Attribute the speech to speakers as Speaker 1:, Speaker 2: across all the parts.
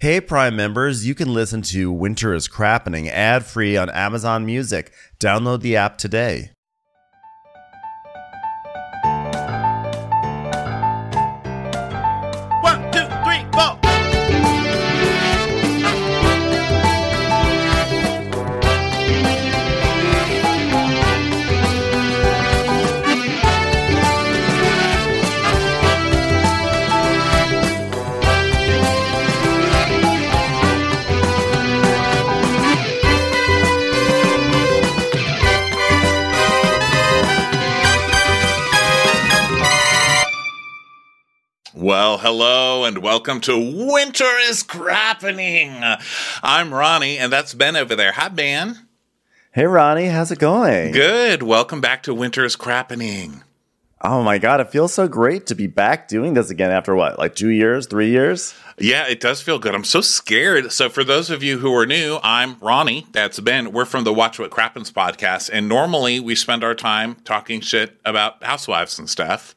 Speaker 1: Hey, Prime members, you can listen to Winter is Crappening ad free on Amazon Music. Download the app today.
Speaker 2: Well, hello and welcome to Winter is Crappening. I'm Ronnie and that's Ben over there. Hi, Ben.
Speaker 1: Hey, Ronnie, how's it going?
Speaker 2: Good. Welcome back to Winter is Crappening.
Speaker 1: Oh my God, it feels so great to be back doing this again after what, like two years, three years?
Speaker 2: Yeah, it does feel good. I'm so scared. So, for those of you who are new, I'm Ronnie. That's Ben. We're from the Watch What Crappens podcast. And normally we spend our time talking shit about housewives and stuff.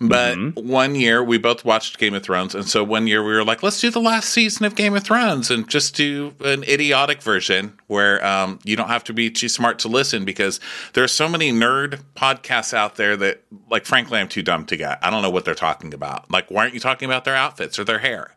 Speaker 2: But one year we both watched Game of Thrones. And so one year we were like, let's do the last season of Game of Thrones and just do an idiotic version where um, you don't have to be too smart to listen because there are so many nerd podcasts out there that, like, frankly, I'm too dumb to get. I don't know what they're talking about. Like, why aren't you talking about their outfits or their hair?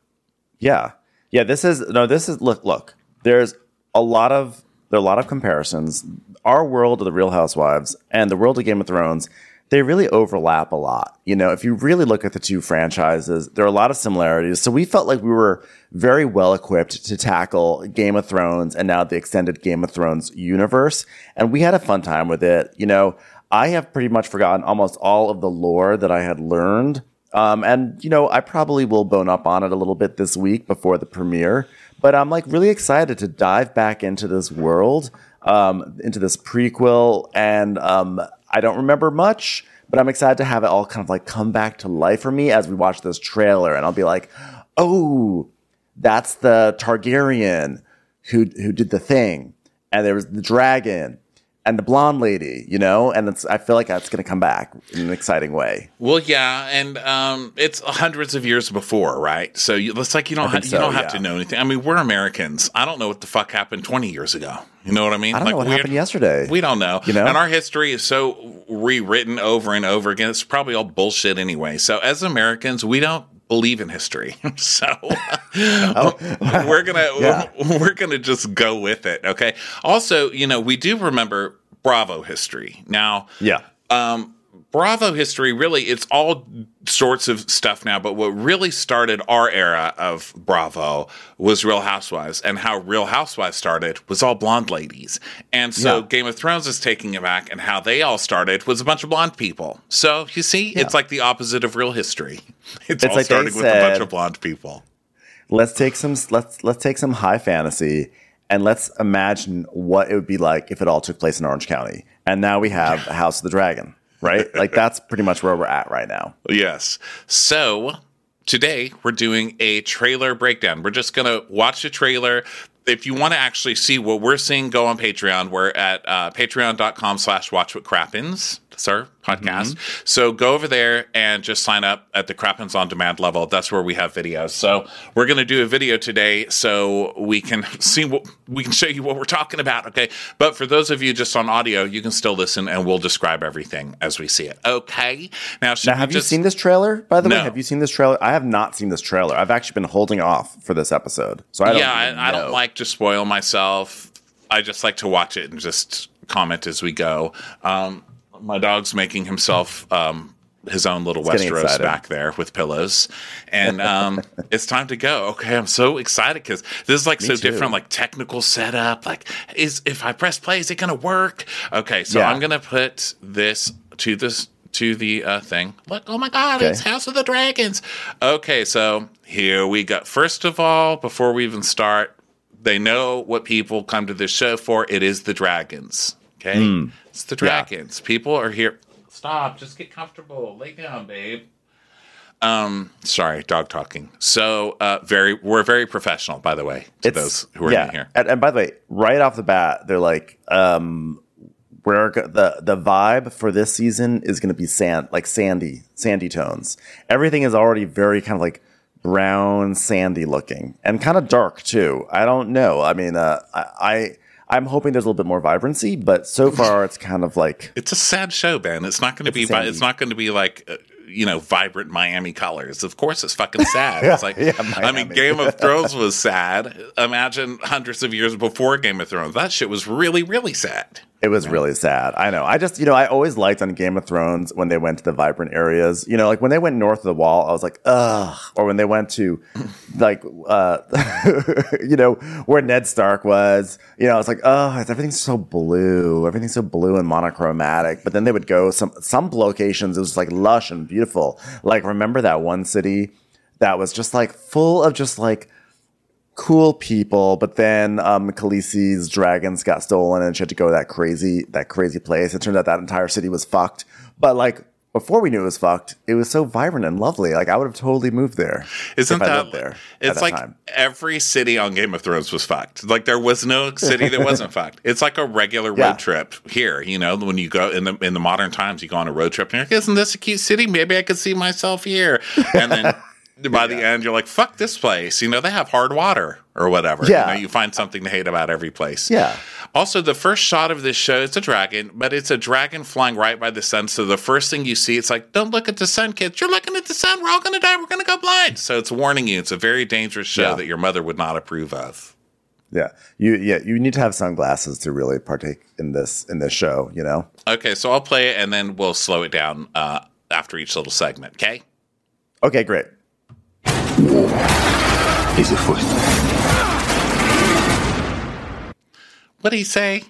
Speaker 1: Yeah. Yeah, this is no, this is look, look. There's a lot of there are a lot of comparisons. Our world of the Real Housewives and the world of Game of Thrones, they really overlap a lot. You know, if you really look at the two franchises, there are a lot of similarities. So we felt like we were very well equipped to tackle Game of Thrones and now the extended Game of Thrones universe. And we had a fun time with it. You know, I have pretty much forgotten almost all of the lore that I had learned um, and you know, I probably will bone up on it a little bit this week before the premiere. But I'm like really excited to dive back into this world, um, into this prequel, and um, I don't remember much, but I'm excited to have it all kind of like come back to life for me as we watch this trailer, and I'll be like, oh, that's the Targaryen who who did the thing, and there was the dragon. And the blonde lady, you know, and it's, I feel like that's going to come back in an exciting way.
Speaker 2: Well, yeah, and um, it's hundreds of years before, right? So you, it's like you don't ha-
Speaker 1: think
Speaker 2: you don't have
Speaker 1: yeah.
Speaker 2: to know anything. I mean, we're Americans. I don't know what the fuck happened twenty years ago. You know what I mean?
Speaker 1: I don't know what happened yesterday.
Speaker 2: We don't know.
Speaker 1: You know?
Speaker 2: and our history is so rewritten over and over again. It's probably all bullshit anyway. So as Americans, we don't believe in history. so we're gonna
Speaker 1: Yeah.
Speaker 2: we're gonna just go with it. Okay. Also, you know, we do remember Bravo history now
Speaker 1: Yeah.
Speaker 2: um, Bravo history really it's all sorts of stuff now, but what really started our era of Bravo was Real Housewives, and how Real Housewives started was all blonde ladies, and so
Speaker 1: Yeah.
Speaker 2: Game of Thrones is taking it back, and how they all started was a bunch of blonde people. So you see, it's like the opposite of real history. It's, all
Speaker 1: like
Speaker 2: starting with a bunch of blonde people.
Speaker 1: let's take some let's let's take some high fantasy and let's imagine what it would be like if it all took place in Orange County. And now we have House of the Dragon, right? like that's pretty much where we're at right now.
Speaker 2: Yes. So today we're doing a trailer breakdown. We're just going to watch the trailer. If you want to actually see what we're seeing, go on Patreon. We're at uh, patreon.com slash watch what crappens. Our podcast. So go over there and just sign up at the Crappens on demand level. That's where we have videos. So we're going to do a video today so we can see what we can show you what we're talking about. Okay. But for those of you just on audio, you can still listen and we'll describe everything as we see it. Okay. Now,
Speaker 1: Now, have you seen this trailer? By the way, have you seen this trailer? I have not seen this trailer. I've actually been holding off for this episode, so I don't.
Speaker 2: yeah, I, I don't like to spoil myself. I just like to watch it and just comment as we go. Um, my dog's making himself um, his own little
Speaker 1: getting
Speaker 2: Westeros back there with pillows, and um, it's time to go. Okay, I'm so excited because this is like so
Speaker 1: too.
Speaker 2: different, like technical setup. Like, is if I press play, is it going to work? Okay, so
Speaker 1: Yeah.
Speaker 2: I'm going to put this to this to the uh, thing. Look, oh my god,
Speaker 1: Okay.
Speaker 2: it's House of the Dragons. Okay, so here we go. First of all, before we even start, they know what people come to this show for. It is the dragons. Okay, it's the dragons. People are here. Stop. Just get comfortable. Lay down, babe. Um, sorry, dog talking. So, uh, very, we're very professional, by the way, to those who are
Speaker 1: yeah.
Speaker 2: in here.
Speaker 1: And, and by the way, right off the bat, they're like, um, we're the the vibe for this season is going to be sand like sandy sandy tones. Everything is already very kind of like brown, sandy looking, and kind of dark too. I don't know. I mean, uh, I, I I'm hoping there's a little bit more vibrancy, but so far it's kind of like
Speaker 2: It's a sad show, Ben. It's not going to be.
Speaker 1: a
Speaker 2: Vi-
Speaker 1: sad
Speaker 2: it's not going to be like. Uh, you know, vibrant Miami colors. Of course, it's fucking sad. It's like,
Speaker 1: Yeah,
Speaker 2: I mean, Game of Thrones was sad. Imagine hundreds of years before Game of Thrones. That shit was really, really sad.
Speaker 1: It was really sad. I know. I just, you know, I always liked on Game of Thrones when they went to the vibrant areas. You know, like when they went north of the wall, I was like, ugh. Or when they went to, like, uh, you know, where Ned Stark was. You know, I was like, oh, everything's so blue. Everything's so blue and monochromatic. But then they would go some some locations. It was like lush and beautiful. Like, remember that one city that was just like full of just like cool people, but then um, Khaleesi's dragons got stolen and she had to go to that crazy that crazy place. It turned out that entire city was fucked. But like before we knew it was fucked, it was so vibrant and lovely. Like I would have totally moved there.
Speaker 2: Isn't that
Speaker 1: there?
Speaker 2: It's
Speaker 1: that
Speaker 2: like
Speaker 1: time.
Speaker 2: every city on Game of Thrones was fucked. Like there was no city that wasn't fucked. It's like a regular road
Speaker 1: Yeah.
Speaker 2: trip here. You know, when you go in the in the modern times, you go on a road trip and you're like, "Isn't this a cute city? Maybe I could see myself here." And then by the end, you're like, "Fuck this place." You know, they have hard water or whatever.
Speaker 1: Yeah.
Speaker 2: you, know, you find something to hate about every place.
Speaker 1: Yeah.
Speaker 2: Also, the first shot of this show, it's a dragon, but it's a dragon flying right by the sun. So the first thing you see, it's like, don't look at the sun, kids. You're looking at the sun. We're all going to die. We're going to go blind. So it's warning you. It's a very dangerous show
Speaker 1: Yeah.
Speaker 2: that your mother would not approve of.
Speaker 1: Yeah. You yeah, you need to have sunglasses to really partake in this in this show, you know?
Speaker 2: Okay, so I'll play it and then we'll slow it down uh, after each little segment. Okay.
Speaker 1: Okay, great.
Speaker 3: Is afoot.
Speaker 2: What did he say?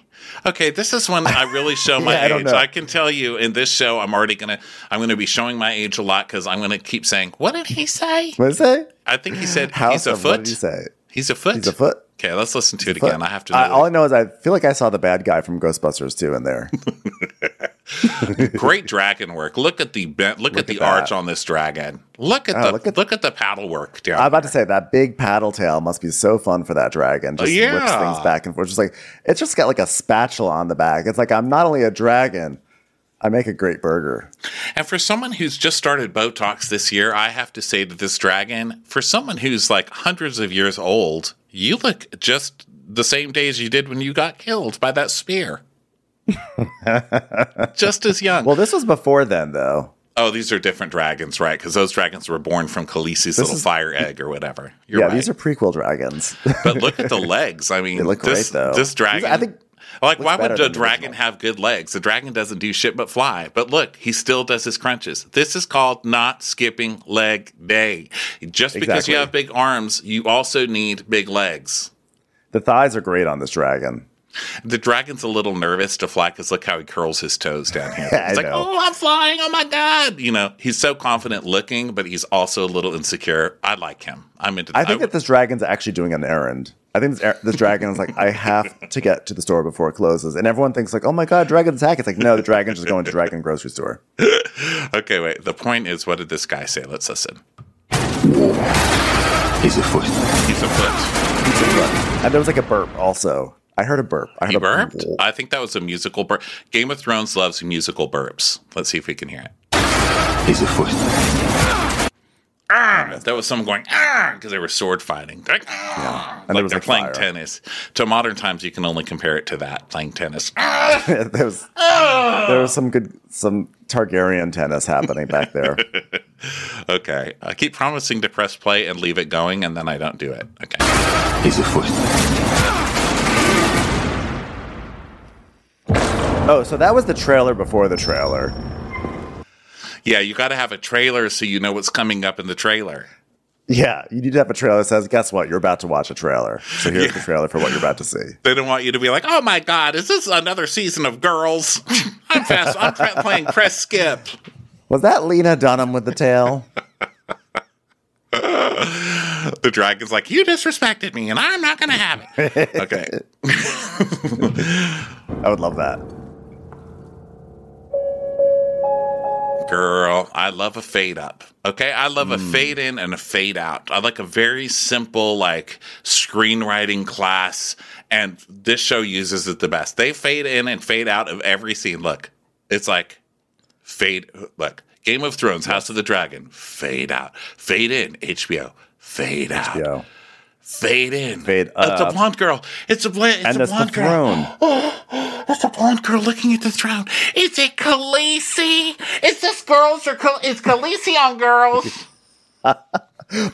Speaker 2: Okay, this is when I really show my
Speaker 1: Yeah,
Speaker 2: age.
Speaker 1: know.
Speaker 2: I can tell you in this show, I'm already gonna, I'm gonna be showing my age a lot because I'm gonna keep saying, "What did he say?"
Speaker 1: What did it say?
Speaker 2: I think he said
Speaker 1: House
Speaker 2: he's a
Speaker 1: of, what
Speaker 2: foot.
Speaker 1: did you say?
Speaker 2: He's a foot.
Speaker 1: He's a foot.
Speaker 2: Okay, let's listen to it
Speaker 1: Foot.
Speaker 2: again. I have to. Know
Speaker 1: I, all I know is I feel like I saw the bad guy from Ghostbusters too in there.
Speaker 2: Great dragon work. Look at the bent, look, at
Speaker 1: at
Speaker 2: the
Speaker 1: that.
Speaker 2: arch on this dragon. Look at
Speaker 1: Oh,
Speaker 2: the
Speaker 1: look
Speaker 2: look
Speaker 1: at-
Speaker 2: at, the paddle work.
Speaker 1: I'm about to say that big paddle tail must be so fun for that dragon. Oh, just whips
Speaker 2: yeah.
Speaker 1: things back and forth. Just like it's just got like a spatula on the back. It's like I'm not only a dragon, I make a great burger.
Speaker 2: and for someone who's just started Botox this year, I have to say that this dragon, for someone who's like hundreds of years old, you look just the same day as you did when you got killed by that spear. just as young.
Speaker 1: Well, this was before then, though.
Speaker 2: oh, these are different dragons, right? Because those dragons were born from Khaleesi's little
Speaker 1: is-
Speaker 2: fire egg or whatever. You're
Speaker 1: yeah,
Speaker 2: right.
Speaker 1: these are prequel dragons.
Speaker 2: But look at the legs. I mean,
Speaker 1: They look
Speaker 2: this,
Speaker 1: great, though.
Speaker 2: This
Speaker 1: These-
Speaker 2: dragon.
Speaker 1: I think
Speaker 2: like, why would a dragon have good legs? The dragon doesn't do shit but fly. But look, he still does his crunches. This is called not skipping leg day. Just because you have big arms, you also need big legs.
Speaker 1: the thighs are great on this dragon.
Speaker 2: The dragon's a little nervous to fly because look how he curls his toes down here.
Speaker 1: I
Speaker 2: He's like,
Speaker 1: know.
Speaker 2: oh, I'm flying. Oh my God. You know, he's so confident looking, but he's also a little insecure. I like him. I'm into
Speaker 1: I think
Speaker 2: I-
Speaker 1: that this dragon's actually doing an errand. I think this, er- this dragon is like, I have to get to the store before it closes. And everyone thinks like, oh my God, dragon attack. It's like, no, the dragon's just going to dragon grocery store.
Speaker 2: Okay, wait. The point is, what did this guy say? Let's listen.
Speaker 3: He's a foot.
Speaker 2: He's a foot. He's a foot.
Speaker 1: And there was like a burp also. I heard a burp. I heard
Speaker 2: He
Speaker 1: a
Speaker 2: burped? I think that was a musical burp. Game of Thrones loves musical burps. Let's see if we can hear it.
Speaker 3: He's afoot.
Speaker 2: Ah, that was someone going ah because they were sword fighting. Like, ah,
Speaker 1: And
Speaker 2: like
Speaker 1: was,
Speaker 2: they're playing
Speaker 1: fire.
Speaker 2: tennis. To modern times, you can only compare it to that playing tennis. Ah!
Speaker 1: there was there was some good some Targaryen tennis happening back there.
Speaker 2: okay, I keep promising to press play and leave it going, and then I don't do it. Okay,
Speaker 3: Is afoot.
Speaker 1: Oh, so that was the trailer before the trailer.
Speaker 2: yeah, you got to have a trailer so you know what's coming up in the trailer.
Speaker 1: Yeah, you need to have a trailer that says, "Guess what? You're about to watch a trailer." So here's the trailer for what you're about to see.
Speaker 2: They don't want you to be like, "Oh my god, is this another season of Girls?" I'm fast. I'm playing press skip.
Speaker 1: Was that Lena Dunham with the tail?
Speaker 2: The dragon's like, "You disrespected me, and I'm not going to have it." Okay.
Speaker 1: I would love that.
Speaker 2: Girl, I love a fade up. Okay, I love
Speaker 1: Hmm.
Speaker 2: a fade in and a fade out. I like a very simple like screenwriting class, and this show uses it the best. They fade in and fade out of every scene. Look, it's like fade. Look, Game of Thrones, House of the Dragon, fade out. Fade in, HBO, fade out. Fade in.
Speaker 1: Fade
Speaker 2: It's a blonde girl. It's a, bla- it's
Speaker 1: And
Speaker 2: a
Speaker 1: that's the
Speaker 2: blonde girl.
Speaker 1: throne.
Speaker 2: It's a blonde girl looking at the throne. Is it Khaleesi? Is this girls or Khal- is Khaleesi on girls?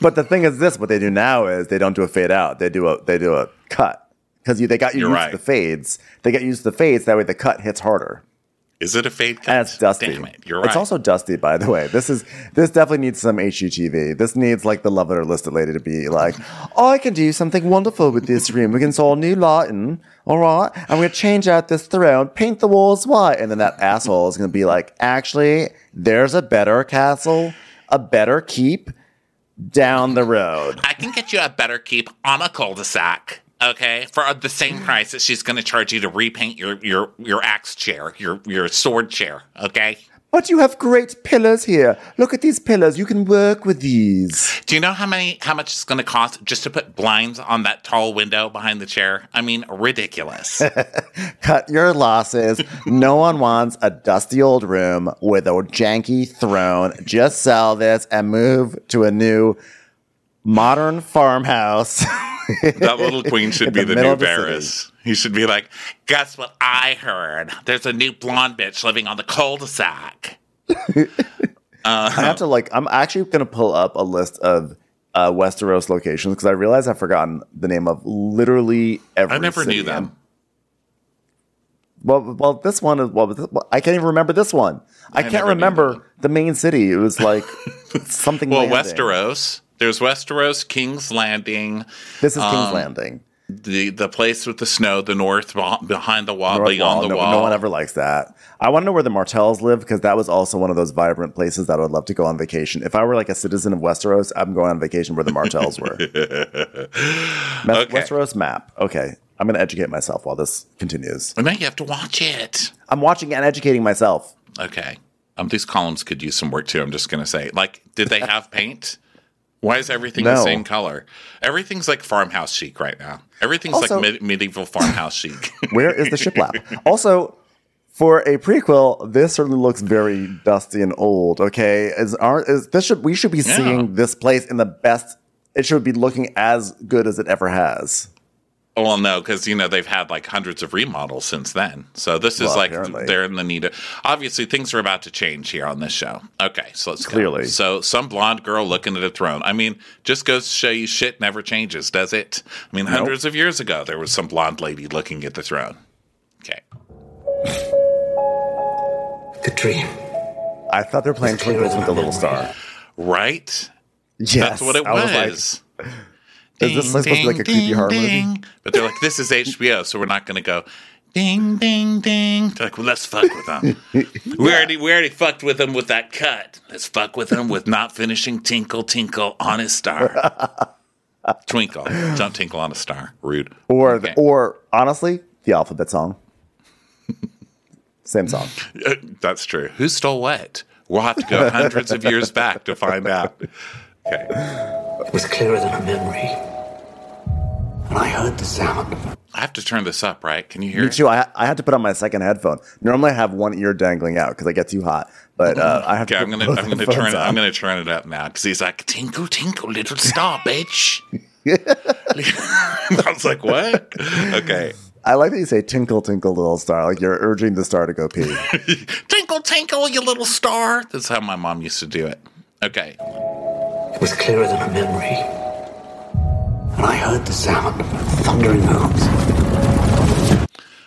Speaker 1: But the thing is, this what they do now is they don't do a fade out. They do a they do a cut because they got you used
Speaker 2: right.
Speaker 1: to the fades. They get used to the fades. That way, the cut hits harder.
Speaker 2: Is it a fade cut?
Speaker 1: It's dusty.
Speaker 2: Damn it, you're right.
Speaker 1: It's also dusty, by the way. This is this definitely needs some HGTV. This needs like the love it or list it lady to be like, oh, I can do something wonderful with this room. We can install new lighting. All right, I'm gonna change out this throne, paint the walls white, and then that asshole is gonna be like, actually, there's a better castle, a better keep down the road.
Speaker 2: I can get you a better keep on a cul-de-sac. Okay, for uh, the same mm-hmm. price that she's going to charge you to repaint your your your axe chair, your your sword chair. Okay.
Speaker 1: But you have great pillars here. Look at these pillars. You can work with these.
Speaker 2: Do you know how many how much it's going to cost just to put blinds on that tall window behind the chair? I mean, ridiculous.
Speaker 1: Cut your losses. no one wants a dusty old room with a janky throne. Just sell this and move to a new modern farmhouse.
Speaker 2: that little queen should be
Speaker 1: the
Speaker 2: new. Varys. He should be like, guess what I heard? There's a new blonde bitch living on the cul-de-sac.
Speaker 1: I have to like. I'm actually going to pull up a list of uh, Westeros locations because I realize I've forgotten the name of literally every.
Speaker 2: I never
Speaker 1: city
Speaker 2: knew them.
Speaker 1: Well, well, this one is. Well, this- well, I can't even remember this one. I, can't remember the main city. It was like something.
Speaker 2: Well,
Speaker 1: landing.
Speaker 2: Westeros. There's Westeros, King's Landing,
Speaker 1: This is King's
Speaker 2: um,
Speaker 1: Landing.
Speaker 2: the the place with the snow, the north behind the wall,
Speaker 1: North
Speaker 2: beyond
Speaker 1: Wall.
Speaker 2: the
Speaker 1: no,
Speaker 2: wall.
Speaker 1: no one ever likes that. I want to know where the Martells live because that was also one of those vibrant places that I would love to go on vacation. If I were like a citizen of Westeros, I'm going on vacation where the Martells were. Ma-
Speaker 2: Okay.
Speaker 1: Westeros map. Okay. I'm going to educate myself while this continues.
Speaker 2: And now you have to watch it.
Speaker 1: I'm watching and educating myself.
Speaker 2: Okay. Um, these columns could use some work too. I'm just gonna say, like, did they have paint? Why is everything the same color? Everything's like farmhouse chic right now. Everything's
Speaker 1: Also-
Speaker 2: like mid- medieval farmhouse chic.
Speaker 1: Where is the shiplap? Also, for a prequel, this certainly looks very dusty and old. Okay, is our is this should we should be
Speaker 2: Yeah.
Speaker 1: seeing this place in the best. It should be looking as good as it ever has.
Speaker 2: Oh, well, no, because you know they've had like hundreds of remodels since then. So this is
Speaker 1: Well,
Speaker 2: like
Speaker 1: apparently.
Speaker 2: they're in the need of. Obviously, things are about to change here on this show. Okay, so let's go.
Speaker 1: Clearly.
Speaker 2: So some blonde girl looking at a throne. I mean, just goes to show you shit never changes, does it? I mean, hundreds of years ago there was some blonde lady looking at the throne. Okay.
Speaker 3: The dream.
Speaker 1: I thought they were playing Twinkle Twinkle Little Star.
Speaker 2: Right?
Speaker 1: Yes,
Speaker 2: That's what it
Speaker 1: I
Speaker 2: was.
Speaker 1: like, is this supposed to be like a creepy horror movie?
Speaker 2: But they're like, this is HBO, so we're not going to go ding, ding, ding. They're like, well, let's fuck with them. we already we already fucked with them with that cut. Let's fuck with them with not finishing Tinkle Tinkle on a star. Twinkle, don't tinkle on a star. Rude.
Speaker 1: Or
Speaker 2: Okay.
Speaker 1: or honestly, the alphabet song. Same song.
Speaker 2: Uh, That's true. Who stole what? We'll have to go hundreds of years back to find out. Okay.
Speaker 3: It was clearer than a memory. And I heard the sound.
Speaker 2: I have to turn this up, right? Can you hear
Speaker 1: Me
Speaker 2: it?
Speaker 1: too. I, I had to put on my second headphone. Normally, I have one ear dangling out because I get too hot. But uh, I have
Speaker 2: Okay,
Speaker 1: to.
Speaker 2: I'm gonna I'm gonna turn it
Speaker 1: on.
Speaker 2: I'm gonna turn it up now because he's like tinkle tinkle little star bitch. I was like, what? Okay,
Speaker 1: I like that you say "tinkle, tinkle, little star." Like you're urging the star to go pee.
Speaker 2: tinkle tinkle, you little star. That's how my mom used to do it. Okay,
Speaker 3: It was clearer than a memory. And I heard the sound of thundering hooves.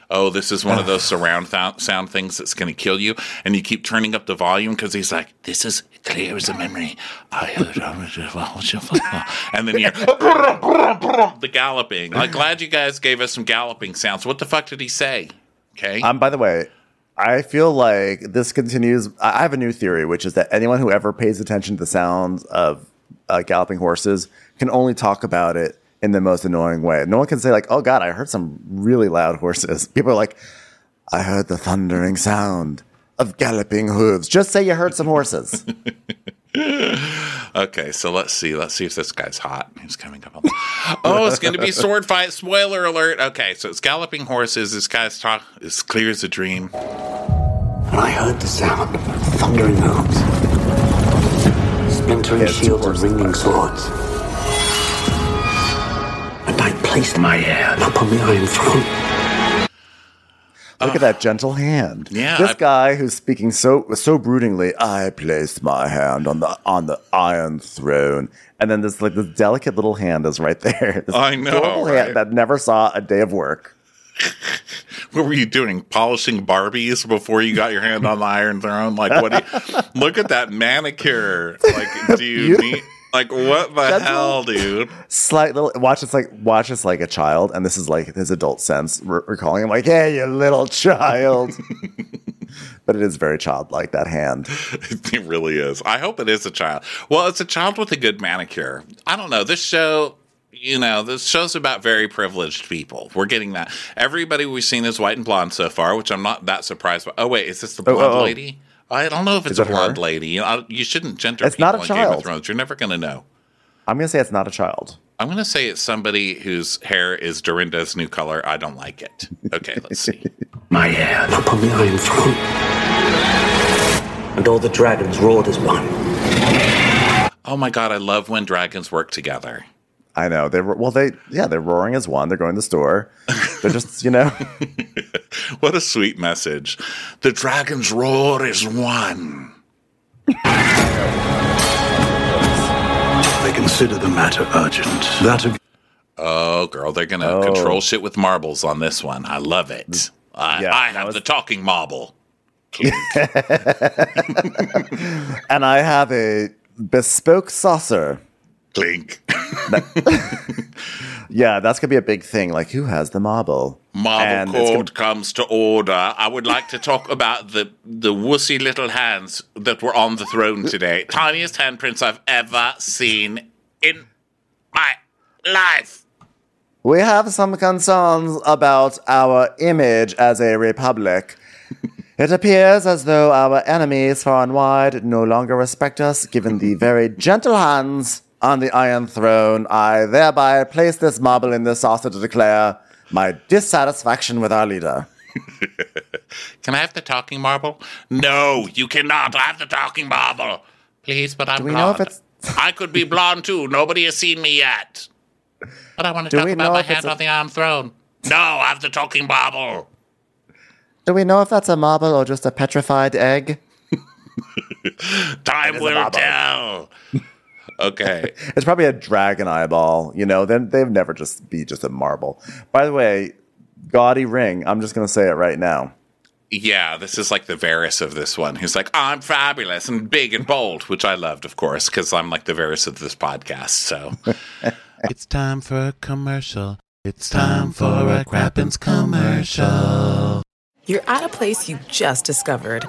Speaker 2: oh, this is one of those surround th- sound things that's gonna kill you, and you keep turning up the volume because he's like, this is clear as a memory. I heard, and then you're the galloping. I'm glad you guys gave us some galloping sounds. What the fuck did he say? Okay.
Speaker 1: Um, by the way, I feel like this continues. I I have a new theory, which is that anyone who ever pays attention to the sounds of uh, galloping horses can only talk about it in the most annoying way. No one can say like, "Oh God, I heard some really loud horses." People are like, "I heard the thundering sound of galloping hooves." Just say you heard some horses.
Speaker 2: Okay, so let's see. Let's see if this guy's hot. He's coming up. Oh, it's going to be sword fight. Spoiler alert. Okay, so it's galloping horses. This guy's talk is clear as a dream.
Speaker 3: And I heard the sound of thundering hooves.
Speaker 1: Yeah,
Speaker 3: shields and ringing swords. And I placed my hand upon the Iron Throne.
Speaker 1: Look at that gentle hand.
Speaker 2: Yeah,
Speaker 1: This
Speaker 2: I-
Speaker 1: guy who's speaking so so broodingly, I placed my hand on the on the iron throne. And then this like this delicate little hand is right there. This
Speaker 2: I know, right?
Speaker 1: hand that never saw a day of work.
Speaker 2: What were you doing? Polishing Barbies before you got your hand on the Iron Throne? Like, what? Do you, look at that manicure. Like, do you need? Like, what the
Speaker 1: That's
Speaker 2: hell, dude?
Speaker 1: Slight little watch it's like watch it's like a child, and this is like his adult sense re- recalling him like, hey, you little child. but it is very childlike, that hand.
Speaker 2: It really is. I hope it is a child. Well, it's a child with a good manicure. I don't know. This show, you know, this show's about very privileged people. We're getting that. Everybody we've seen is white and blonde so far, which I'm not that surprised by. Oh, wait, is this the
Speaker 1: Oh,
Speaker 2: blonde
Speaker 1: oh, oh.
Speaker 2: lady? I don't know if it's a
Speaker 1: it her?
Speaker 2: blonde lady. You, know, you shouldn't gender
Speaker 1: It's
Speaker 2: people
Speaker 1: not a
Speaker 2: in Game of. Thrones. You're never going to know.
Speaker 1: I'm gonna say it's not a child.
Speaker 2: I'm going to say it's somebody whose hair is Dorinda's new color. I don't like it. Okay, let's see.
Speaker 3: My hand upon the Iron Throne. And all the dragons roared as one.
Speaker 2: Oh my God, I love when dragons work together.
Speaker 1: I know. They were well they yeah, they're roaring as one. They're going to the store. They're just, you know.
Speaker 2: What a sweet message. The dragon's roar is one.
Speaker 4: They consider the matter urgent. That of
Speaker 2: Oh, girl, they're going to
Speaker 1: Oh.
Speaker 2: control shit with marbles on this one. I love it. I,
Speaker 1: Yeah,
Speaker 2: I have
Speaker 1: was-
Speaker 2: the talking marble.
Speaker 1: and I have a bespoke saucer.
Speaker 2: Clink.
Speaker 1: Yeah, that's gonna be a big thing. Like, who has the marble?
Speaker 2: Marble court comes to order. I would like to talk about the the wussy little hands that were on the throne today. Tiniest handprints I've ever seen in my life.
Speaker 1: We have some concerns about our image as a republic. It appears as though our enemies far and wide no longer respect us, given the very gentle hands on the Iron Throne. I thereby place this marble in this saucer to declare my dissatisfaction with our leader.
Speaker 2: Can I have the talking marble? No, you cannot. I have the talking marble. Please, but I'm Do
Speaker 1: we know if it's-
Speaker 2: I could be blonde too. Nobody has seen me yet. But I want to
Speaker 1: Do
Speaker 2: talk about my hand
Speaker 1: a-
Speaker 2: on the Iron Throne. No, I have the talking marble.
Speaker 1: Do we know if that's a marble or just a petrified egg?
Speaker 2: Time will tell. Okay.
Speaker 1: It's probably a dragon eyeball. You know, then they've never just be just a marble. By the way, gaudy ring. I'm just gonna say it right now.
Speaker 2: Yeah, this is like the Varys of this one. He's like, I'm fabulous and big and bold, which I loved, of course, because I'm like the Varys of this podcast. So
Speaker 5: It's time for a commercial. It's time for a Crappens commercial.
Speaker 6: You're at a place you just discovered.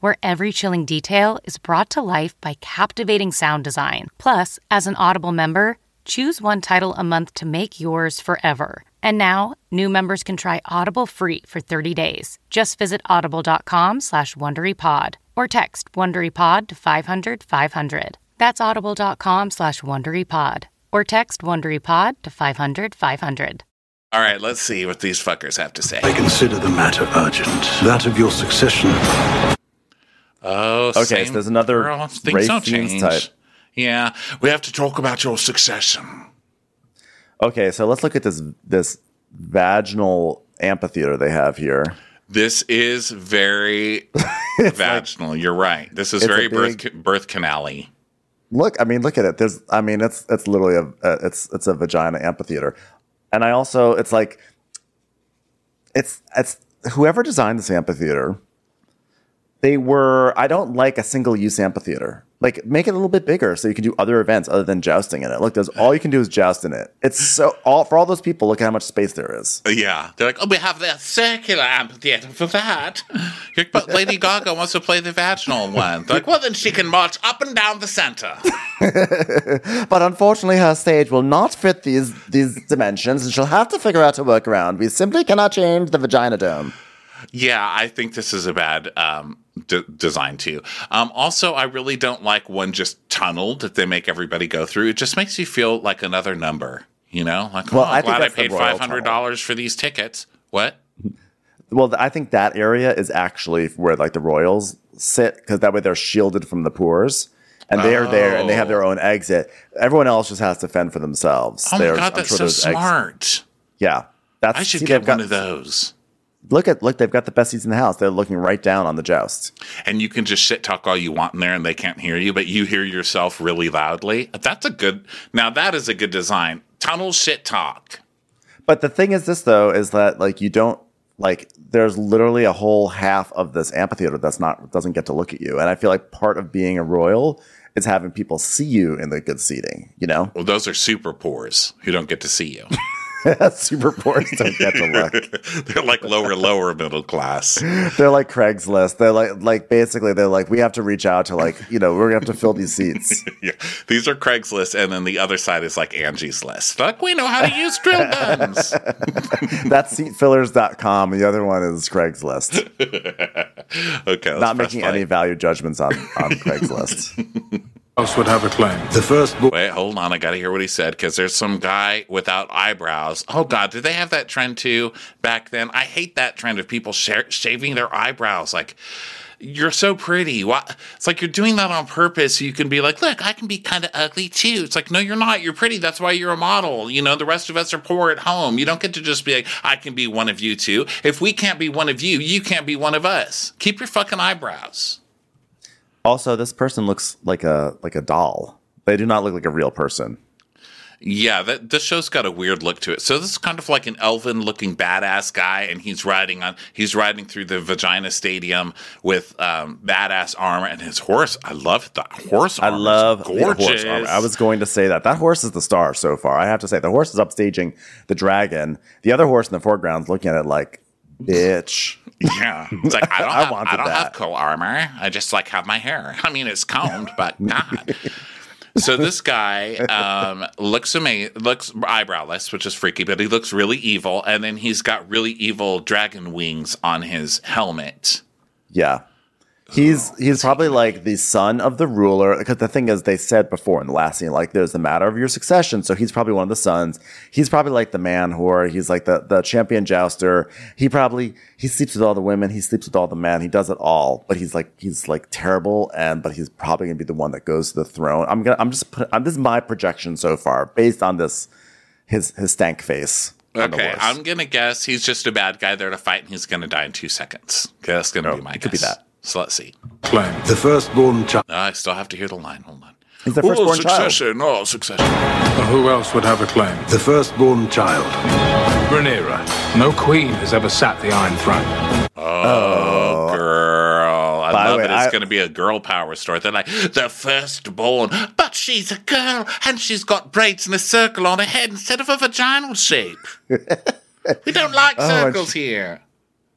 Speaker 7: where every chilling detail is brought to life by captivating sound design. Plus, as an Audible member, choose one title a month to make yours forever. And now, new members can try Audible free for 30 days. Just visit audible.com slash WonderyPod or text WonderyPod to 500 500. That's audible.com slash WonderyPod or text WonderyPod to 500 500.
Speaker 2: All right, let's see what these fuckers have to say.
Speaker 4: I consider the matter urgent. That of your succession.
Speaker 2: Oh,
Speaker 1: Okay, so there's another
Speaker 2: girl. Things
Speaker 1: Ray
Speaker 2: don't
Speaker 1: Fiennes
Speaker 2: change.
Speaker 1: type.
Speaker 2: Yeah, we have to talk about your succession.
Speaker 1: Okay, so let's look at this this vaginal amphitheater they have here.
Speaker 2: This is very vaginal. You're right. This is very birth
Speaker 1: big-
Speaker 2: birth canal-y.
Speaker 1: Look, I mean, look at it. There's, I mean, it's it's literally a, a it's it's a vagina amphitheater, and I also it's like it's it's whoever designed this amphitheater. They were. I don't like a single use amphitheater. Like make it a little bit bigger so you can do other events other than jousting in it. Look, there's all you can do is joust in it. It's so all for all those people. Look at how much space there is.
Speaker 2: Uh, yeah, they're like, oh, we have the circular amphitheater for that. Like, but Lady Gaga wants to play the vaginal one. They're like, well, then she can march up and down the center.
Speaker 1: But unfortunately, her stage will not fit these these dimensions, and she'll have to figure out a workaround. We simply cannot change the vagina dome.
Speaker 2: Yeah, I think this is a bad um, d- design too. Um, also, I really don't like one just tunnel that they make everybody go through. It just makes you feel like another number. You know, like,
Speaker 1: Well,
Speaker 2: oh,
Speaker 1: I
Speaker 2: I'm glad I paid five hundred dollars for these tickets. What?
Speaker 1: Well, I think that area is actually where like the royals sit because that way they're shielded from the poors. And they are there, and they have their own exit. Everyone else just has to fend for themselves.
Speaker 2: Oh my
Speaker 1: There's-
Speaker 2: god, that's
Speaker 1: sure
Speaker 2: so
Speaker 1: there's ex-
Speaker 2: smart.
Speaker 1: yeah, that's.
Speaker 2: I should
Speaker 1: see,
Speaker 2: get
Speaker 1: they've got-
Speaker 2: one of those.
Speaker 1: Look at look, they've got the best seats in the house. They're looking right down on the joust.
Speaker 2: and you can just shit talk all you want in there and they can't hear you, but you hear yourself really loudly. That's a good, now that is a good design. Tunnel shit talk.
Speaker 1: But the thing is, this though is that like you don't like. There's literally a whole half of this amphitheater that's not doesn't get to look at you, and I feel like part of being a royal is having people see you in the good seating. You know,
Speaker 2: Well, those are super pores who don't get to see you.
Speaker 1: super poor don't get to look.
Speaker 2: They're like lower, lower middle class.
Speaker 1: They're like Craigslist. They're like like basically they're like we have to reach out to like you know we're gonna have to fill these seats.
Speaker 2: Yeah. These are Craigslist, and then the other side is like Angie's List. Like, we know how to use drill guns.
Speaker 1: That's seatfillers.com. The other one is Craigslist.
Speaker 2: Okay.
Speaker 1: Not making
Speaker 2: play.
Speaker 1: any value judgments on on Craigslist.
Speaker 4: Else would have a claim. The firstborn
Speaker 2: Wait, hold on. I got to hear what he said because there's some guy without eyebrows. Oh, God. Did they have that trend too back then? I hate that trend of people sha- shaving their eyebrows. Like, you're so pretty. Why? It's like you're doing that on purpose. So you can be like, look, I can be kind of ugly too. It's like, no, you're not. You're pretty. That's why you're a model. You know, the rest of us are poor at home. You don't get to just be like, I can be one of you too. If we can't be one of you, you can't be one of us. Keep your fucking eyebrows.
Speaker 1: Also, this person looks like a like a doll. They do not look like a real person.
Speaker 2: Yeah, that this show's got a weird look to it. So this is kind of like an elven looking badass guy, and he's riding on he's riding through the vagina stadium with um, badass armor and his horse. I love the horse
Speaker 1: I love the
Speaker 2: gorgeous.
Speaker 1: horse armor. I was going to say that. That horse is the star so far. I have to say the horse is upstaging the dragon. The other horse in the foreground is looking at it like, bitch.
Speaker 2: yeah. It's like I don't
Speaker 1: I
Speaker 2: have,
Speaker 1: wanted
Speaker 2: I don't have cool armor. I just like have my hair. I mean, it's combed, but God. So this guy um, looks amazing, looks eyebrowless, which is freaky, but he looks really evil, and then he's got really evil dragon wings on his helmet.
Speaker 1: Yeah. He's he's probably like the son of the ruler because the thing is they said before in the last scene like there's a matter of your succession so he's probably one of the sons he's probably like the man whore he's like the the champion jouster he probably he sleeps with all the women he sleeps with all the men he does it all but he's like he's like terrible and but he's probably gonna be the one that goes to the throne I'm gonna I'm just put, I'm, this is my projection so far based on this his his stank face
Speaker 2: Okay. I'm gonna guess he's just a bad guy there to fight, and he's gonna die in two seconds. Okay, that's gonna be oh, my
Speaker 1: it
Speaker 2: guess.
Speaker 1: could be that.
Speaker 2: So let's see.
Speaker 4: claim. The firstborn child.
Speaker 2: No, I still have to hear the line. Hold on.
Speaker 1: he's the
Speaker 2: Oh,
Speaker 1: firstborn child
Speaker 2: succession. Oh, succession.
Speaker 4: Oh, who else would have a claim? The firstborn child.
Speaker 8: Rhaenyra. No queen has ever sat the Iron Throne.
Speaker 2: Oh, oh. girl. I
Speaker 1: By
Speaker 2: love
Speaker 1: way,
Speaker 2: it. It's
Speaker 1: I-
Speaker 2: going to be a girl power story. They're like, the firstborn, but she's a girl and she's got braids in a circle on her head instead of a vaginal shape. we don't like oh,
Speaker 1: and
Speaker 2: circles here.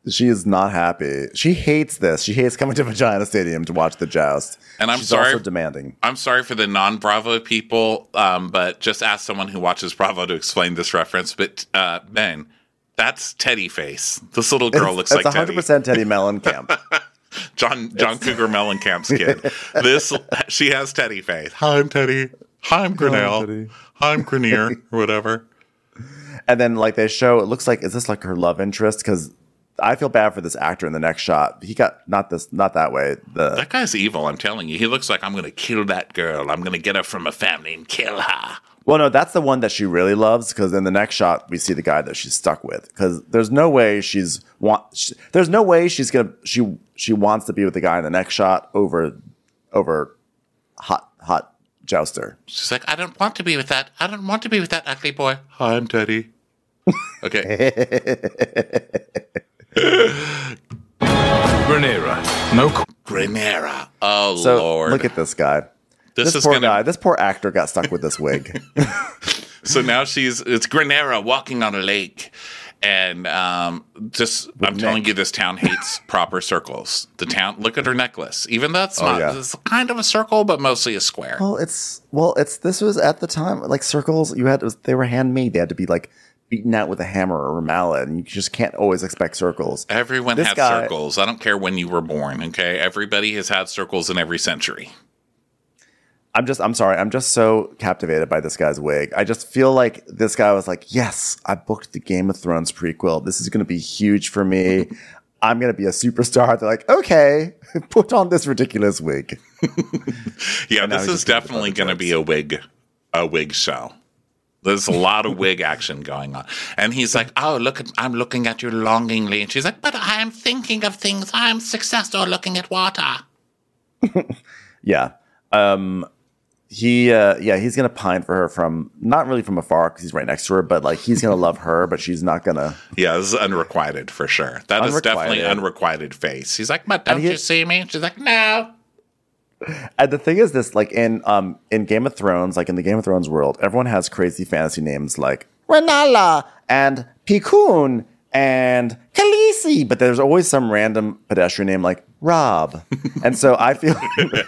Speaker 1: She is not happy. She hates this. She hates coming to Vagina Stadium to watch the joust.
Speaker 2: And I'm
Speaker 1: She's
Speaker 2: sorry-
Speaker 1: also demanding.
Speaker 2: I'm sorry for the non Bravo people, um, but just ask someone who watches Bravo to explain this reference. But uh, Ben, that's Teddy face. This little girl looks
Speaker 1: it's
Speaker 2: like Teddy.
Speaker 1: 100% Teddy Mellencamp.
Speaker 2: John John Cougar Mellencamp's kid. This she has Teddy face. Hi, I'm Teddy. Hi, I'm Grinnell.
Speaker 1: Teddy.
Speaker 2: Hi, I'm Grenier or whatever.
Speaker 1: and then like they show, it looks like is this like her love interest? Because I feel bad for this actor in the next shot. He got not this, not that way. The
Speaker 2: That guy's evil. I'm telling you. He looks like I'm going to kill that girl. I'm going to get her from a family and kill her.
Speaker 1: well, no, that's the one that she really loves. Because in the next shot, we see the guy that she's stuck with. Because there's no way she's want. She, there's no way she's gonna she she wants to be with the guy in the next shot over over hot hot jouster.
Speaker 2: She's like, I don't want to be with that. I don't want to be with that ugly boy. Hi, I'm Teddy. Okay.
Speaker 8: Rhaenyra, no
Speaker 2: Granera. Oh
Speaker 1: So
Speaker 2: lord.
Speaker 1: look at this guy.
Speaker 2: this,
Speaker 1: This,
Speaker 2: is
Speaker 1: poor
Speaker 2: gonna
Speaker 1: guy. This poor actor got stuck with this wig.
Speaker 2: So now she's it's Granera walking on a lake. And um, just I'm telling you, this town hates proper circles. The town, look at her necklace. Even though it's
Speaker 1: Oh,
Speaker 2: not,
Speaker 1: yeah.
Speaker 2: it's kind of a circle, but mostly a square.
Speaker 1: well, it's well, it's this was at the time like circles. You had was, they were handmade. They had to be like beaten out with a hammer or a mallet, and you just can't always expect circles.
Speaker 2: Everyone
Speaker 1: This
Speaker 2: has
Speaker 1: guy-
Speaker 2: circles. I don't care when you were born. Okay, everybody has had circles in every century.
Speaker 1: I'm just, I'm sorry, I'm just so captivated by this guy's wig. I just feel like this guy was like, yes, I booked the Game of Thrones prequel. This is going to be huge for me. I'm going to be a superstar. They're like, okay, put on this ridiculous wig.
Speaker 2: Yeah, this is definitely going to be a wig, a wig show. There's a lot of wig action going on, and he's like, "Oh, look at I'm looking at you longingly," and she's like, "But I'm thinking of things. I'm successful looking at water."
Speaker 1: Yeah. Um, he, uh, yeah, he's going to pine for her from, not really from afar because he's right next to her, but like he's going to love her, but she's not going to.
Speaker 2: Yeah, this is unrequited for sure. That is definitely
Speaker 1: Unrequited.
Speaker 2: unrequited face. He's like, "But don't
Speaker 1: he-
Speaker 2: you see me?" She's like, "No."
Speaker 1: And the thing is, this like in um in Game of Thrones, like in the Game of Thrones world, everyone has crazy fantasy names like Renala and Pikun and Khaleesi, but there's always some random pedestrian name like Rob. and so I feel,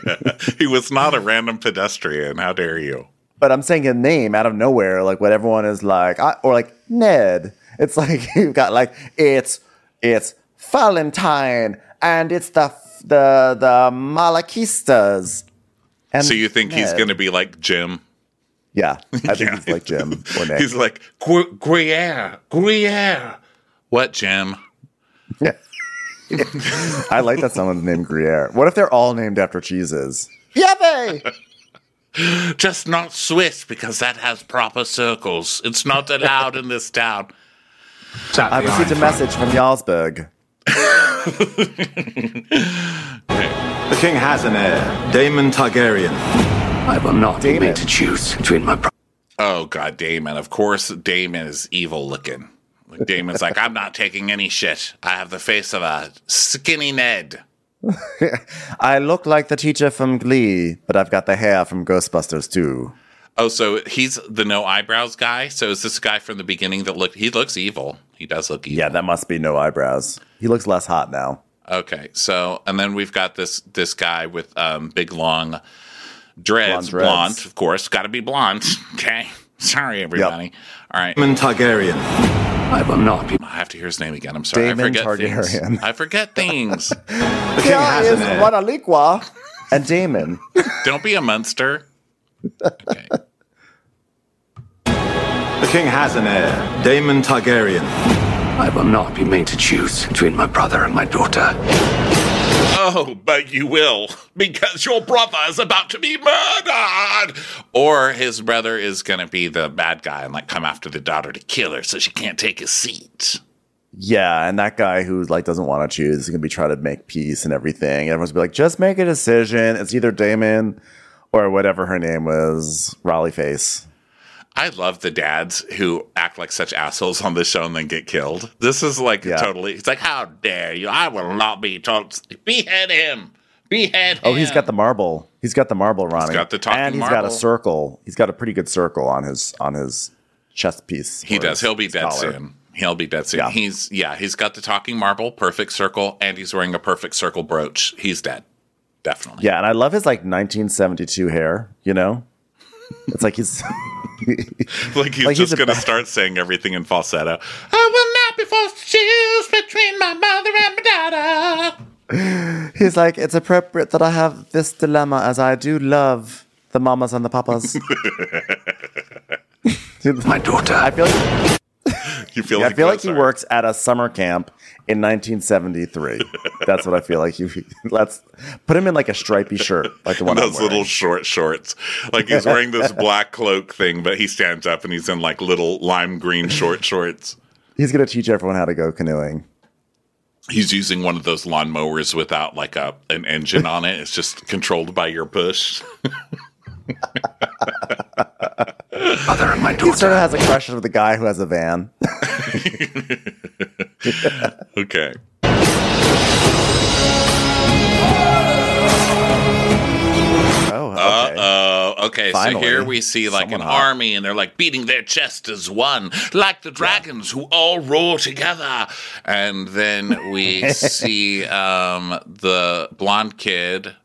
Speaker 2: He was not a random pedestrian. How dare you?
Speaker 1: but I'm saying a name out of nowhere, like what everyone is like, I, or like Ned. It's like you've got like it's it's Valentine and it's the the the Malakistas. And
Speaker 2: So you think he's going to be like Jim?
Speaker 1: Yeah, I think
Speaker 2: Yeah.
Speaker 1: he's like Jim.
Speaker 2: He's like Gruyere, Gruyere. What, Jim? Yeah.
Speaker 1: I like that someone's named Gruyere. What if they're all named after cheeses? Yepe!
Speaker 2: Just not Swiss because that has proper circles. It's not allowed in this town.
Speaker 1: I received a message from Jarlsberg.
Speaker 9: The king has an heir, Daemon Targaryen.
Speaker 3: I will not be
Speaker 1: Damon.
Speaker 3: made to choose between my brother.
Speaker 2: Oh God, Damon. Of course, Damon is evil looking. Like, Damon's like, I'm not taking any shit. I have the face of a skinny Ned.
Speaker 1: I look like the teacher from Glee, but I've got the hair from Ghostbusters too.
Speaker 2: Oh, so he's the no eyebrows guy. So is this guy from the beginning that looked? He looks evil. He does look evil.
Speaker 1: Yeah, that must be no eyebrows. He looks less hot now.
Speaker 2: Okay, so and then we've got this this guy with um, big long dreads,
Speaker 1: Blonde
Speaker 2: blonde, of course, got to be blonde. Okay, sorry everybody. All right,
Speaker 9: Daemon Targaryen.
Speaker 3: I will not be.
Speaker 2: I have to hear his name again. I'm sorry,
Speaker 1: Daemon
Speaker 2: I forget
Speaker 1: Targaryen.
Speaker 2: things. I forget things.
Speaker 9: The king has an heir.
Speaker 1: Wanaliqua and Damon.
Speaker 2: Don't be a monster. Okay.
Speaker 9: The king has an heir, Daemon Targaryen.
Speaker 3: I will not be made to choose between my brother and my daughter.
Speaker 2: Oh, but you will, because your brother is about to be murdered. Or his brother is going to be the bad guy and like come after the daughter to kill her so she can't take his seat.
Speaker 1: Yeah, and that guy who like doesn't want to choose is gonna be trying to make peace and everything. Everyone's gonna be like, just make a decision. It's either Damon or whatever her name was, Raleigh Face.
Speaker 2: I love the dads who act like such assholes on the show and then get killed. This is like
Speaker 1: Yeah.
Speaker 2: totally. It's like, how dare you? I will not be told. Behead him. Behead him.
Speaker 1: Oh, he's got the marble. He's got the marble, Ronnie.
Speaker 2: He's got the talking marble
Speaker 1: and he's got a circle. He's got a pretty good circle on his on his chest piece.
Speaker 2: He does.
Speaker 1: his
Speaker 2: He'll be dead
Speaker 1: collar.
Speaker 2: soon. He'll be dead soon.
Speaker 1: Yeah.
Speaker 2: He's yeah. He's got the talking marble, perfect circle, and he's wearing a perfect circle brooch. He's dead. Definitely.
Speaker 1: Yeah, and I love his like 1972 hair. You know, it's like he's
Speaker 2: Like he's
Speaker 1: Like,
Speaker 2: just
Speaker 1: a
Speaker 2: going to
Speaker 1: ba-
Speaker 2: start saying everything in falsetto. I will not be forced to choose between my mother and my daughter.
Speaker 1: he's like it's appropriate that I have this dilemma as I do love the mamas and the papas.
Speaker 3: My daughter.
Speaker 1: I feel like
Speaker 2: You feel
Speaker 1: I
Speaker 2: like
Speaker 1: feel like he
Speaker 2: sorry?
Speaker 1: works at a summer camp in 1973. That's what I feel like. He, let's put him in like a stripy shirt, like the one
Speaker 2: those little short shorts. Like he's wearing this black cloak thing, but he stands up and he's in like little lime green short shorts.
Speaker 1: He's gonna teach everyone how to go canoeing.
Speaker 2: He's using one of those lawnmowers without like a an engine on it. It's just controlled by your push.
Speaker 4: Mother and my
Speaker 1: He sort of has a crush with the guy who has a van.
Speaker 2: Okay.
Speaker 1: Oh,
Speaker 2: Uh
Speaker 1: okay.
Speaker 2: oh. Okay. So here we see like an
Speaker 1: hot.
Speaker 2: army, and they're like beating their chest as one, like the dragons who all roar together. And then we see um, the blonde kid.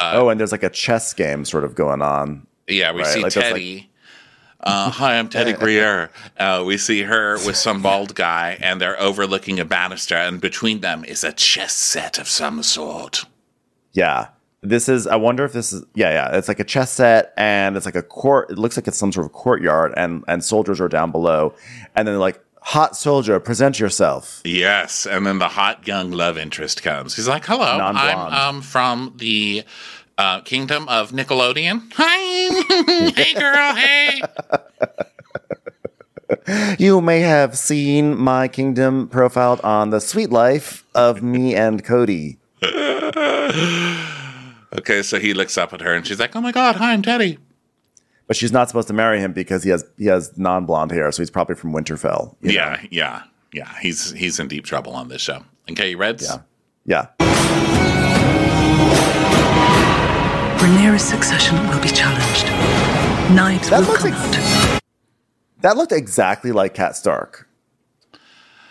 Speaker 1: Oh, and there's like a chess game sort of going on.
Speaker 2: Yeah, we
Speaker 1: Right,
Speaker 2: see
Speaker 1: like
Speaker 2: Teddy. uh, hi, I'm Teddy Greer. Uh, we see her with some bald guy, and they're overlooking a banister, and between them is a chess set of some sort.
Speaker 1: Yeah. This is, I wonder if this is, yeah, yeah. It's like a chess set and it's like a court. It looks like it's some sort of courtyard and, and soldiers are down below. And then they're like, hot soldier, present yourself.
Speaker 2: Yes, and then the hot young love interest comes. He's like, "Hello,
Speaker 1: Non-blonde.
Speaker 2: I'm um, from the uh, kingdom of Nickelodeon. Hi, hey girl, hey."
Speaker 1: You may have seen my kingdom profiled on the sweet life of me and Cody.
Speaker 2: Okay, so he looks up at her, and she's like, "Oh my god, hi, I'm Teddy."
Speaker 1: But she's not supposed to marry him because he has he has non blonde hair, so he's probably from Winterfell. you know?
Speaker 2: Yeah, yeah, yeah. He's he's in deep trouble on this show. Okay, you read?
Speaker 1: Yeah. Yeah.
Speaker 10: Rhaenyra's succession will be challenged. Knives
Speaker 1: That
Speaker 10: will come
Speaker 1: ex-
Speaker 10: out.
Speaker 1: That looked exactly like Cat Stark.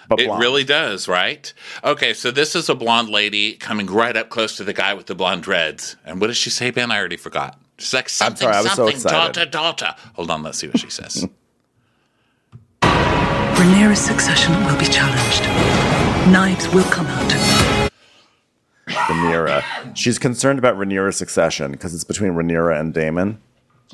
Speaker 1: But
Speaker 2: It really does, right? Okay, so this is a blonde lady coming right up close to the guy with the blonde dreads. And what does she say, Ben? I already forgot. She's like, something,
Speaker 1: sorry, I was so
Speaker 2: something,
Speaker 1: excited.
Speaker 2: daughter, daughter. Hold on, let's see what she says.
Speaker 10: Rhaenyra's succession will be challenged. Knives will come out.
Speaker 1: Rhaenyra. She's concerned about Rhaenyra's succession because it's between Rhaenyra and Daemon.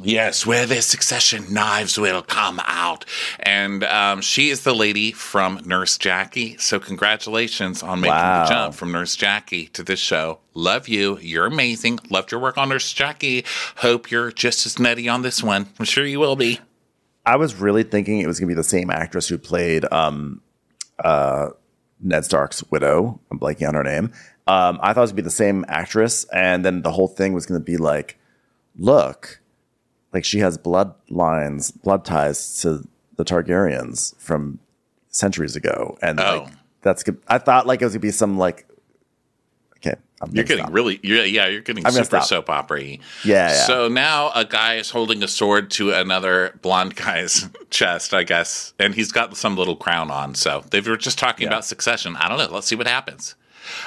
Speaker 2: Yes, where there's succession, knives will come out. And um, she is the lady from Nurse Jackie. So congratulations on making
Speaker 1: Wow.
Speaker 2: the jump from Nurse Jackie to this show. Love you. You're amazing. Loved your work on Nurse Jackie. Hope you're just as nutty on this one. I'm sure you will be.
Speaker 1: I was really thinking it was going to be the same actress who played um, uh, Ned Stark's widow. I'm blanking on her name. Um, I thought it was going to be the same actress, and then the whole thing was going to be like, look, like she has bloodlines, blood ties to the Targaryens from centuries ago, and
Speaker 2: Oh.
Speaker 1: like that's good. I thought like it was going to be some like, okay, I'm
Speaker 2: You're getting
Speaker 1: stop.
Speaker 2: really, you're, yeah, you're getting
Speaker 1: I'm gonna
Speaker 2: super soap opera
Speaker 1: Yeah, yeah.
Speaker 2: So now a guy is holding a sword to another blonde guy's chest, I guess, and he's got some little crown on. So they were just talking about succession. I don't know. Let's see what happens.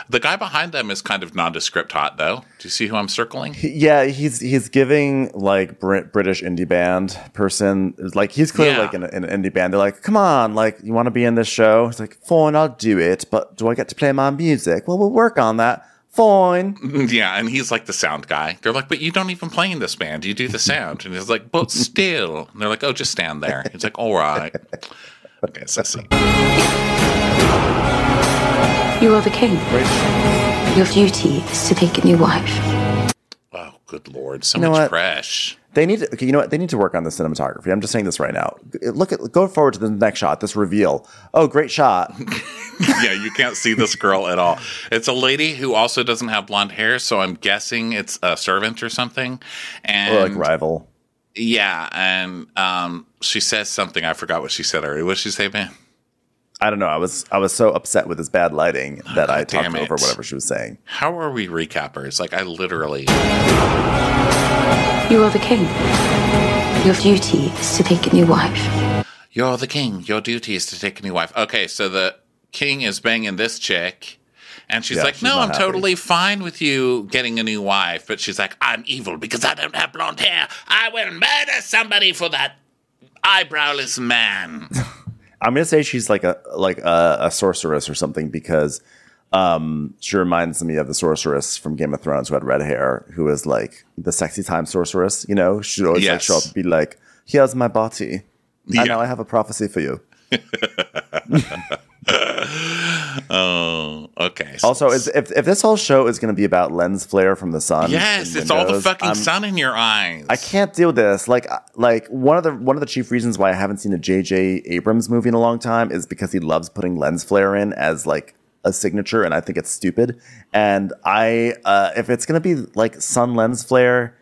Speaker 2: The guy behind them is kind of nondescript hot, though. Do you see who I'm circling?
Speaker 1: Yeah, he's he's giving like Brit- British indie band person like he's clearly
Speaker 2: Yeah.
Speaker 1: like in, in an indie band. They're like, "Come on, like you want to be in this show?" He's like, "Fine, I'll do it, but do I get to play my music?" Well, we'll work on that. Fine.
Speaker 2: Yeah, and he's like the sound guy. They're like, but you don't even play in this band. You do the sound. And he's like, but still. And they're like, oh, just stand there. He's like, all right. Okay, so see.
Speaker 11: You are the king. Your duty is to take a new wife.
Speaker 2: Oh, good lord. So
Speaker 1: You know
Speaker 2: much
Speaker 1: what?
Speaker 2: fresh.
Speaker 1: They need to, okay, you know what? They need to work on the cinematography. I'm just saying this right now. Look at go forward to the next shot. This reveal. Oh, great shot.
Speaker 2: yeah, you can't see this girl at all. It's a lady who also doesn't have blonde hair, so I'm guessing it's a servant or something. And
Speaker 1: or like rival.
Speaker 2: yeah, and um, she says something. I forgot what she said already. What did she say, man?
Speaker 1: I don't know. I was I was so upset with his bad lighting that I
Speaker 2: damn
Speaker 1: talked over whatever she was saying.
Speaker 2: How are we recappers? Like, I literally.
Speaker 11: You are the king. Your duty is to take a new wife.
Speaker 2: You're the king. Your duty is to take a new wife. Okay, so the king is banging this chick. And she's
Speaker 1: Yeah,
Speaker 2: like,
Speaker 1: she's
Speaker 2: No,
Speaker 1: not
Speaker 2: I'm
Speaker 1: happy.
Speaker 2: totally fine with you getting a new wife. But she's like, I'm evil because I don't have blonde hair. I will murder somebody for that eyebrowless man.
Speaker 1: I'm gonna say she's like a like a, a sorceress or something because um, she reminds me of the sorceress from Game of Thrones who had red hair, who was like the sexy time sorceress. You know, she'd always like
Speaker 2: Yes.
Speaker 1: show up and be like, "Here's my body.
Speaker 2: Yeah.
Speaker 1: I know I have a prophecy for you."
Speaker 2: oh, okay. So-
Speaker 1: Also, if if this whole show is gonna be about lens flare from the sun,
Speaker 2: yes, it's all the fucking
Speaker 1: I'm-
Speaker 2: sun in your eyes.
Speaker 1: I can't deal with this. Like, like one of the one of the chief reasons why I haven't seen a J.J. Abrams movie in a long time is because he loves putting lens flare in as like a signature, and I think it's stupid. And I, uh, if it's gonna be like sun lens flare,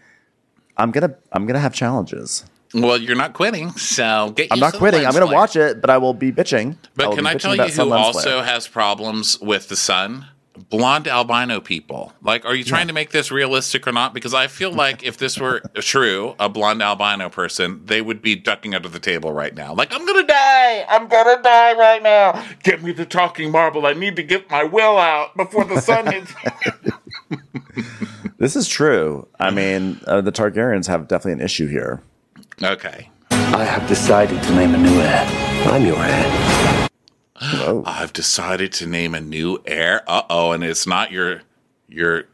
Speaker 1: I'm gonna I'm gonna have challenges.
Speaker 2: Well, you're not quitting, so get.
Speaker 1: I'm not quitting. I'm going to watch it, but I will be bitching.
Speaker 2: But
Speaker 1: will
Speaker 2: can I tell you who also
Speaker 1: flare.
Speaker 2: has problems with the sun? Blonde albino people. Like, are you trying to make this realistic or not? Because I feel like if this were true, a blonde albino person, they would be ducking under the table right now. Like, I'm gonna die. I'm gonna die right now. Get me the talking marble. I need to get my will out before the sun hits.
Speaker 1: This is true. I mean, uh, the Targaryens have definitely an issue here.
Speaker 2: Okay.
Speaker 3: I have decided to name a new heir. I'm your heir.
Speaker 2: I've decided to name a new heir. Uh oh, and it's not your your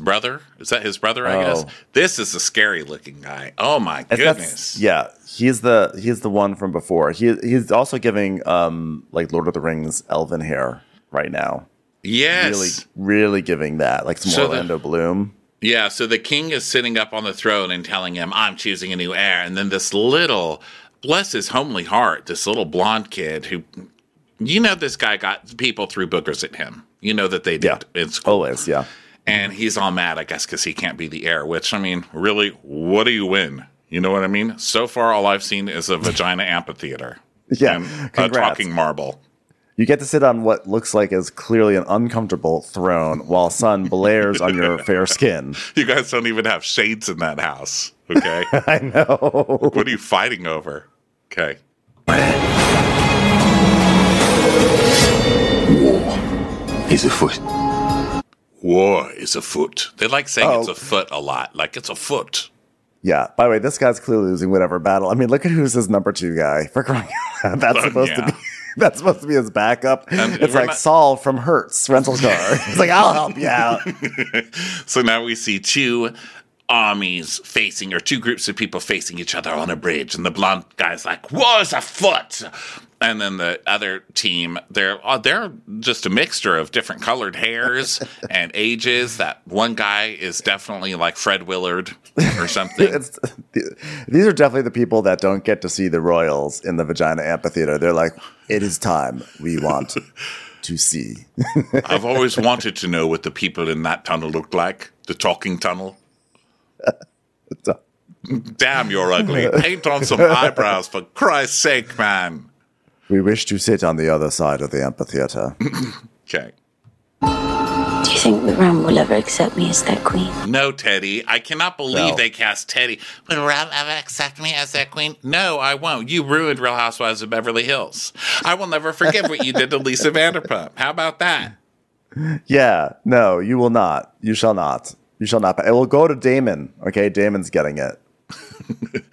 Speaker 2: brother. Is that his brother? I guess
Speaker 1: Oh.
Speaker 2: this is a scary looking guy. Oh my
Speaker 1: If that's-
Speaker 2: goodness!
Speaker 1: Yeah, he's the he's the one from before. He he's also giving um like Lord of the Rings elven hair right now.
Speaker 2: Yes.
Speaker 1: Really, really giving that like some
Speaker 2: So the-
Speaker 1: Orlando Bloom.
Speaker 2: Yeah, so the king is sitting up on the throne and telling him, I'm choosing a new heir. And then this little, bless his homely heart, this little blonde kid who, you know, this guy got people threw boogers at him. You know that they did in school.
Speaker 1: Always, yeah.
Speaker 2: And he's all mad, I guess, because he can't be the heir, which, I mean, really, what do you win? You know what I mean? So far, all I've seen is a vagina amphitheater.
Speaker 1: Yeah,
Speaker 2: And a talking marble.
Speaker 1: You get to sit on what looks like is clearly an uncomfortable throne while sun blares on your fair skin.
Speaker 2: You guys don't even have shades in that house. Okay.
Speaker 1: I know.
Speaker 2: What are you fighting over? Okay.
Speaker 3: He's afoot.
Speaker 2: War is afoot. They like saying it's
Speaker 1: Oh.
Speaker 2: a foot a lot. Like it's a foot.
Speaker 1: Yeah. By the way, this guy's clearly losing whatever battle. I mean, look at who's his number two guy for crying out loud. That's
Speaker 2: Oh,
Speaker 1: supposed
Speaker 2: yeah.
Speaker 1: to be. That's supposed to be his backup.
Speaker 2: Um, and
Speaker 1: it's like
Speaker 2: not-
Speaker 1: Saul from Hertz rental car. He's like, I'll help you out.
Speaker 2: So now we see two armies facing, or two groups of people facing each other on a bridge, and the blonde guy's like, "War is afoot," and then the other team, they're uh, they're just a mixture of different colored hairs and ages. That one guy is definitely like Fred Willard or something.
Speaker 1: These are definitely the people that don't get to see the royals in the vagina amphitheater. They're like, it is time. We want to see.
Speaker 2: I've always wanted to know what the people in that tunnel looked like. The talking tunnel. Damn, you're ugly. Paint on some eyebrows for Christ's sake, man.
Speaker 1: We wish to sit on the other side of the amphitheater.
Speaker 2: Okay.
Speaker 11: Do you think the Ram will ever accept me as their queen?
Speaker 2: No, Teddy. I cannot believe
Speaker 1: No.
Speaker 2: they cast Teddy. Will Ram ever accept me as their queen? No, I won't. You ruined Real Housewives of Beverly Hills. I will never forgive what you did to Lisa Vanderpump. How about that?
Speaker 1: yeah, no, you will not. You shall not. You shall not. It will go to Daemon. Okay, Daemon's getting it.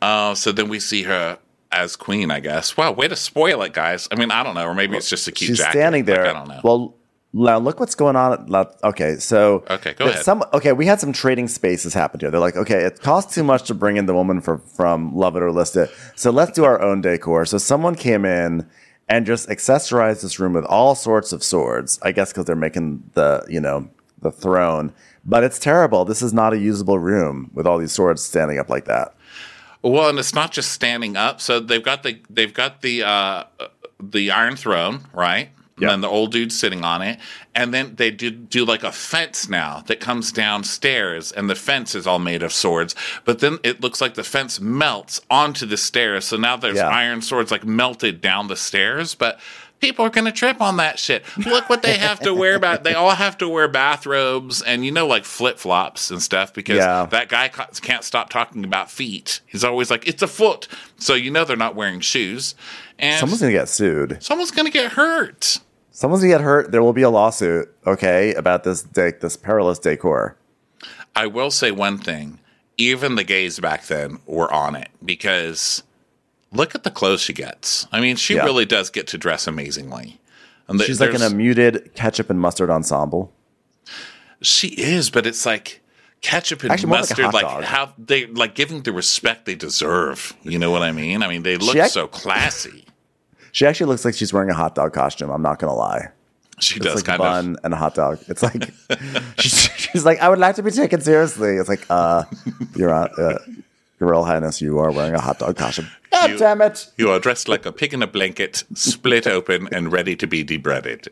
Speaker 2: Uh, so then we see her as queen, I guess. Wow, way to spoil it, guys. I mean, I don't know, or maybe it's just a cute
Speaker 1: She's
Speaker 2: jacket.
Speaker 1: standing there.
Speaker 2: Like, I don't know.
Speaker 1: Well, now look what's going on. Okay, so
Speaker 2: Okay, go ahead.
Speaker 1: Some okay, we had some trading spaces happen here. They're like, okay, it costs too much to bring in the woman from from Love It or List It, so let's do our own decor. So someone came in and just accessorized this room with all sorts of swords. I guess because they're making the you know the throne, but it's terrible. This is not a usable room with all these swords standing up like that.
Speaker 2: Well, and it's not just standing up. So they've got the they've got the uh, the Iron Throne, right? And then the old dude's sitting on it, and then they do do like a fence now that comes downstairs, and the fence is all made of swords. But then it looks like the fence melts onto the stairs, so now there's
Speaker 1: Yeah.
Speaker 2: iron swords like melted down the stairs. But people are gonna trip on that shit. Look what they have to wear about. They all have to wear bathrobes and you know like flip flops and stuff because
Speaker 1: Yeah.
Speaker 2: that guy can't stop talking about feet. He's always like, "It's a foot," so you know they're not wearing shoes, and
Speaker 1: Someone's gonna get sued.
Speaker 2: someone's gonna get hurt.
Speaker 1: Someone's gonna get hurt. There will be a lawsuit. Okay, about this de- this perilous decor.
Speaker 2: I will say one thing: even the gays back then were on it because look at the clothes she gets. I mean, she
Speaker 1: Yeah.
Speaker 2: really does get to dress amazingly. And the-
Speaker 1: She's like in a muted ketchup and mustard ensemble.
Speaker 2: She is, but it's like ketchup and
Speaker 1: Actually, more like
Speaker 2: mustard, like, how they like giving the respect they deserve. You know what I mean? I mean, they look
Speaker 1: act-
Speaker 2: so classy.
Speaker 1: She actually looks like she's wearing a hot dog costume. I'm not gonna lie.
Speaker 2: She
Speaker 1: It's
Speaker 2: does
Speaker 1: like
Speaker 2: kind
Speaker 1: bun and a hot dog. It's like she's, she's like, I would like to be taken seriously. It's like, uh, Your Hon- uh, Your Royal Highness, you are wearing a hot dog costume. God
Speaker 2: You-
Speaker 1: damn it!
Speaker 2: you are dressed like a pig in a blanket, split open and ready to be debreaded.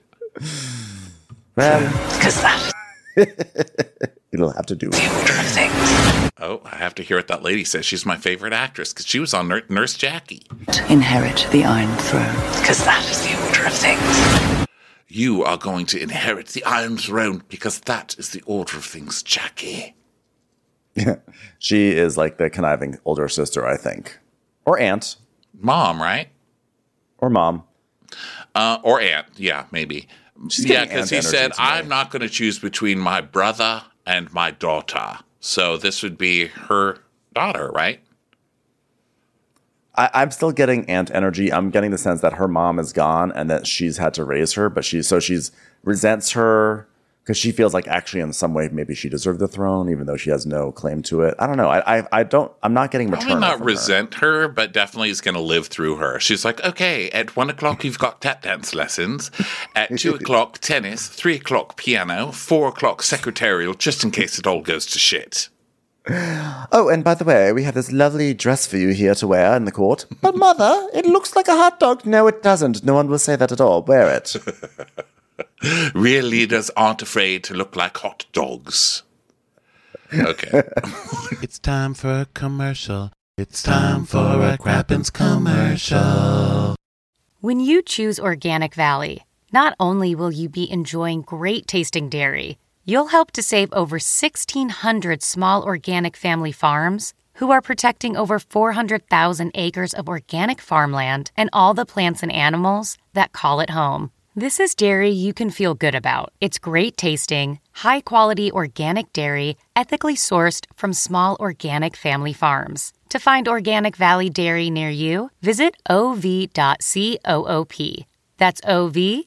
Speaker 1: Well,
Speaker 10: Because that
Speaker 1: it'll have to do.
Speaker 10: order of things.
Speaker 2: Oh, I have to hear what that lady says. She's my favorite actress because she was on Nur- Nurse Jackie.
Speaker 10: Inherit the Iron Throne, because that is the order of things.
Speaker 2: You are going to inherit the Iron Throne because that is the order of things, Jackie.
Speaker 1: she is like the conniving older sister, I think, or aunt,
Speaker 2: Mom, right?
Speaker 1: or mom.
Speaker 2: Uh, or aunt, yeah, maybe.
Speaker 1: She's
Speaker 2: yeah, because he said. I'm not going to choose between my brother and my daughter. So this would be her daughter, right?
Speaker 1: I, I'm still getting aunt energy. I'm getting the sense that her mom is gone and that she's had to raise her, but she so she's resents her because she feels like actually in some way maybe she deserved the throne, even though she has no claim to it. I don't know. I I, I don't. I'm not getting returned.
Speaker 2: Probably
Speaker 1: maternal.
Speaker 2: not
Speaker 1: from her.
Speaker 2: resent her. but definitely is going to live through her. She's like, okay, at one o'clock you've got tap dance lessons, at two o'clock tennis, three o'clock piano, four o'clock secretarial, just in case it all goes to shit.
Speaker 1: Oh, and by the way, we have this lovely dress for you here to wear in the court. But mother, it looks like a hot dog. No, it doesn't. No one will say that at all. Wear it.
Speaker 2: Real leaders aren't afraid to look like hot dogs. Okay.
Speaker 5: It's time for a commercial. It's time for a Crappens commercial.
Speaker 7: When you choose Organic Valley, not only will you be enjoying great tasting dairy, you'll help to save over 1,600 small organic family farms who are protecting over 400,000 acres of organic farmland and all the plants and animals that call it home. This is dairy you can feel good about. It's great tasting, high quality organic dairy, ethically sourced from small organic family farms. To find Organic Valley Dairy near you, visit ov.coop. That's ov.coop.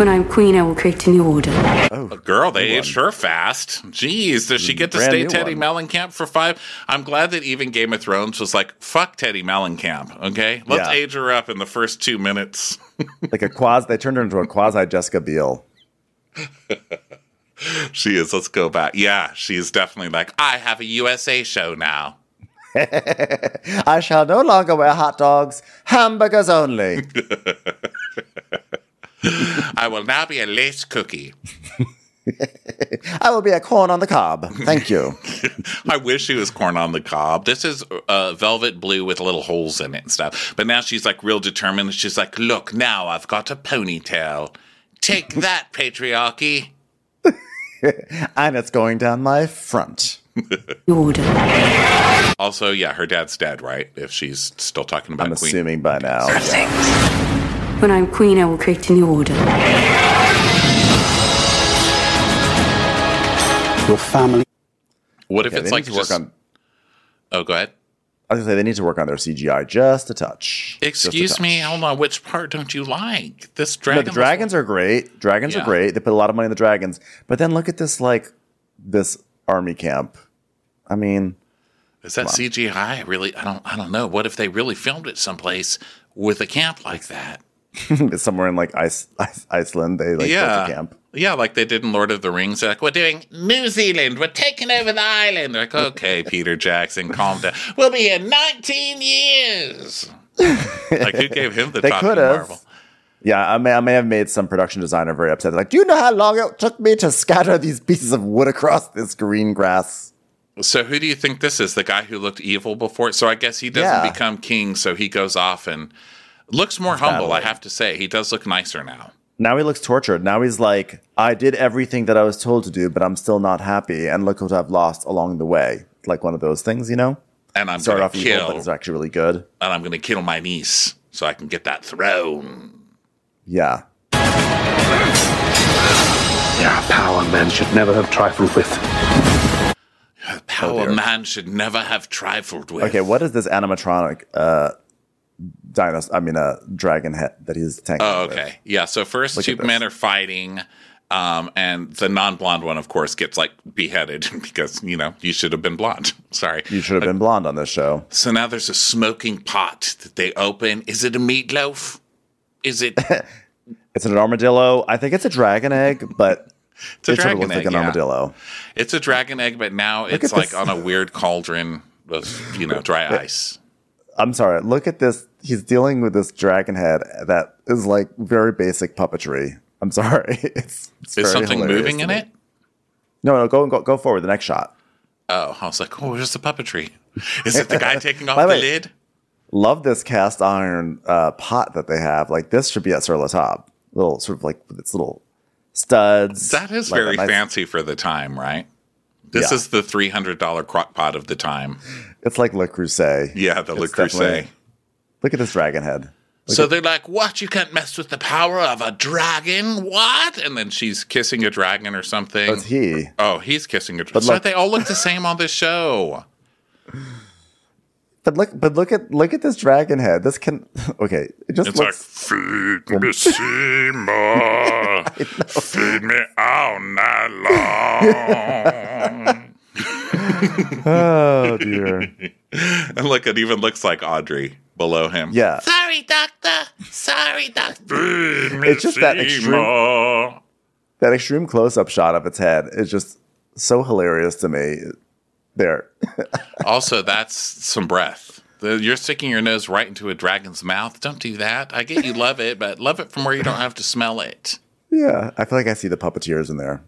Speaker 11: When I'm queen, I will create a new order.
Speaker 1: Oh,
Speaker 2: Girl, they aged her fast. Jeez, does she get to
Speaker 1: Brand
Speaker 2: stay Teddy
Speaker 1: one.
Speaker 2: Mellencamp for five? I'm glad that even Game of Thrones was like, fuck Teddy Mellencamp, okay? Let's
Speaker 1: Yeah.
Speaker 2: age her up in the first two minutes.
Speaker 1: like a quasi. They turned her into a quasi Jessica Biel.
Speaker 2: she is. Let's go back. Yeah, she's definitely like, I have a USA show now.
Speaker 1: I shall no longer wear hot dogs, hamburgers only.
Speaker 2: I will now be a lace cookie.
Speaker 1: I will be a corn on the cob. Thank you.
Speaker 2: I wish she was corn on the cob. This is uh, velvet blue with little holes in it and stuff. But now she's like real determined. She's like, look, now I've got a ponytail. Take that, patriarchy.
Speaker 1: and it's going down my front.
Speaker 2: Also, yeah, her dad's dead, right? If she's still talking about
Speaker 1: I'm
Speaker 2: Queen.
Speaker 1: assuming by now.
Speaker 11: When I'm queen, I will create a new order.
Speaker 3: Your family.
Speaker 2: What if
Speaker 1: Yeah,
Speaker 2: it's like
Speaker 1: need to work
Speaker 2: just-
Speaker 1: on.
Speaker 2: Oh, go ahead.
Speaker 1: I was gonna say they need to work on their CGI just a touch. Just a
Speaker 2: Excuse
Speaker 1: touch.
Speaker 2: me. Hold on. Which part don't you like? This
Speaker 1: No, the dragons are great. Dragons
Speaker 2: Yeah.
Speaker 1: are great. They put a lot of money in the dragons. But then look at this, like this army camp. I mean,
Speaker 2: Is that CGI? Really? I don't. I don't know. What if they really filmed it someplace with a camp like that?
Speaker 1: somewhere in like Ice, Ice, Iceland. They like
Speaker 2: yeah.
Speaker 1: built a camp.
Speaker 2: Yeah, like they did in Lord of the Rings. They're like, we're doing New Zealand. We're taking over the island. They're like, okay, Peter Jackson, calm down. We'll be here 19 years. like, who gave him the
Speaker 1: They have.
Speaker 2: marvel?
Speaker 1: Yeah, I may, I may have made some production designer very upset. Like, do you know how long it took me to scatter these pieces of wood across this green grass?
Speaker 2: So, who do you think this is? The guy who looked evil before? So, I guess he doesn't
Speaker 1: Yeah.
Speaker 2: become king. So, he goes off and looks more humble, I have to say. He does look nicer now.
Speaker 1: Now he looks tortured. Now he's like, I did everything that I was told to do, but I'm still not happy. And look what I've lost along the way. Like one of those things, you know?
Speaker 2: And I'm
Speaker 1: Start
Speaker 2: going
Speaker 1: off
Speaker 2: to
Speaker 1: evil,
Speaker 2: kill.
Speaker 1: but it's actually really good.
Speaker 2: and I'm going to kill my niece so I can get that throne.
Speaker 1: Yeah.
Speaker 8: Yeah, power men should never have trifled with.
Speaker 2: Power man should never have trifled with.
Speaker 1: Okay, what is this animatronic uh dinosaur I mean a dragon head that he's tanking?
Speaker 2: Oh,
Speaker 1: with?
Speaker 2: okay. Yeah. So first
Speaker 1: Look
Speaker 2: two men are fighting, um, and the non-blonde one, of course, gets like beheaded because you know you should have been blonde. Sorry.
Speaker 1: You should have been blonde on this show.
Speaker 2: So now there's a smoking pot that they open. Is it a meatloaf? Is it?
Speaker 1: It's an armadillo. I think it's a dragon egg, but
Speaker 2: It's a
Speaker 1: it sort of
Speaker 2: dragon egg,
Speaker 1: like an
Speaker 2: yeah.
Speaker 1: armadillo.
Speaker 2: It's a dragon egg, but now
Speaker 1: Look
Speaker 2: it's like
Speaker 1: this.
Speaker 2: on a weird cauldron of you know dry ice.
Speaker 1: I'm sorry. Look at this. He's dealing with this dragon head that is like very basic puppetry. I'm sorry. It's, it's
Speaker 2: Is something moving in it?
Speaker 1: No, no. Go go go forward. The next shot.
Speaker 2: Oh, I was like, oh, where's the puppetry? Is it the guy taking off the
Speaker 1: way,
Speaker 2: lid?
Speaker 1: Love this cast iron uh, pot that they have. Like this should be at Sur La Top. Little sort of like with its little studs.
Speaker 2: That is
Speaker 1: like
Speaker 2: very
Speaker 1: nice-
Speaker 2: fancy for the time, right? This
Speaker 1: Yeah.
Speaker 2: is the three hundred dollar crock pot of the time.
Speaker 1: It's like Le Creuset.
Speaker 2: Yeah, the Le
Speaker 1: It's definitely-
Speaker 2: Creuset.
Speaker 1: Look at this dragon head. Look
Speaker 2: So
Speaker 1: at-
Speaker 2: they're like, "What? You can't mess with the power of a dragon? What?" And then she's kissing a dragon or something.
Speaker 1: That's he.
Speaker 2: Oh, he's kissing a dragon.
Speaker 1: But
Speaker 2: So
Speaker 1: look-
Speaker 2: they all look the same on this show.
Speaker 1: But look, but look at look at this dragon head. This can okay. It just
Speaker 2: It's like, feed me Seymour, feed me all night long.
Speaker 1: oh dear.
Speaker 2: and look, it even looks like Audrey below him.
Speaker 1: Yeah.
Speaker 2: Sorry, doctor. Sorry, doctor. Feed me
Speaker 1: It's just that extreme- That extreme close up shot of its head is just so hilarious to me. There.
Speaker 2: Also, that's some breath. You're sticking your nose right into a dragon's mouth. Don't do that. I get you love it, but love it from where you don't have to smell it.
Speaker 1: yeah. I feel like I see the puppeteers in there.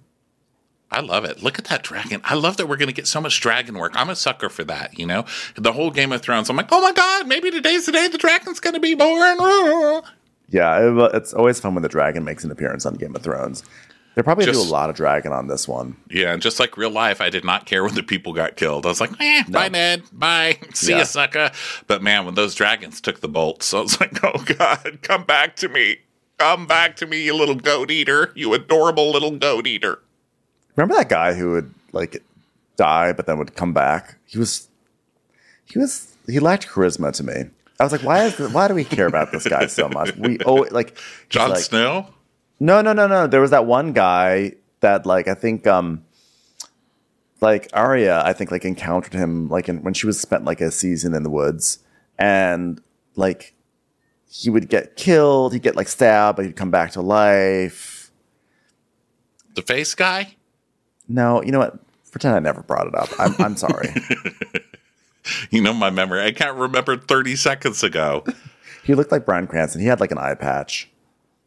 Speaker 2: I love it. Look at that dragon. I love that we're going to get so much dragon work. I'm a sucker for that, you know? The whole Game of Thrones, I'm like, oh my God, maybe today's the day the dragon's going to be born.
Speaker 1: Yeah, it's always fun when the dragon makes an appearance on Game of Thrones. They probably do a lot of dragon on this one.
Speaker 2: Yeah, and just like real life, I did not care when the people got killed. I was like, eh, bye, Ned. Bye. See
Speaker 1: Yeah.
Speaker 2: ya, sucker. But man, when those dragons took the bolts, I was like, oh God, come back to me. Come back to me, you little goat eater. You adorable little goat eater.
Speaker 1: Remember that guy who would like die but then would come back? He was he was he lacked charisma to me. I was like, why is why do we care about this guy so much? We oh like
Speaker 2: Jon
Speaker 1: like-
Speaker 2: Snow?
Speaker 1: No, no, no, no. There was that one guy that like I think um like Arya, I think like encountered him like in, when she was spent like a season in the woods and like he would get killed, he'd get like stabbed, but he'd come back to life.
Speaker 2: The face guy?
Speaker 1: No, you know what? Pretend I never brought it up. I'm I'm sorry.
Speaker 2: You know my memory. I can't remember 30 seconds ago.
Speaker 1: he looked like Bryan Cranston. He had like an eye patch.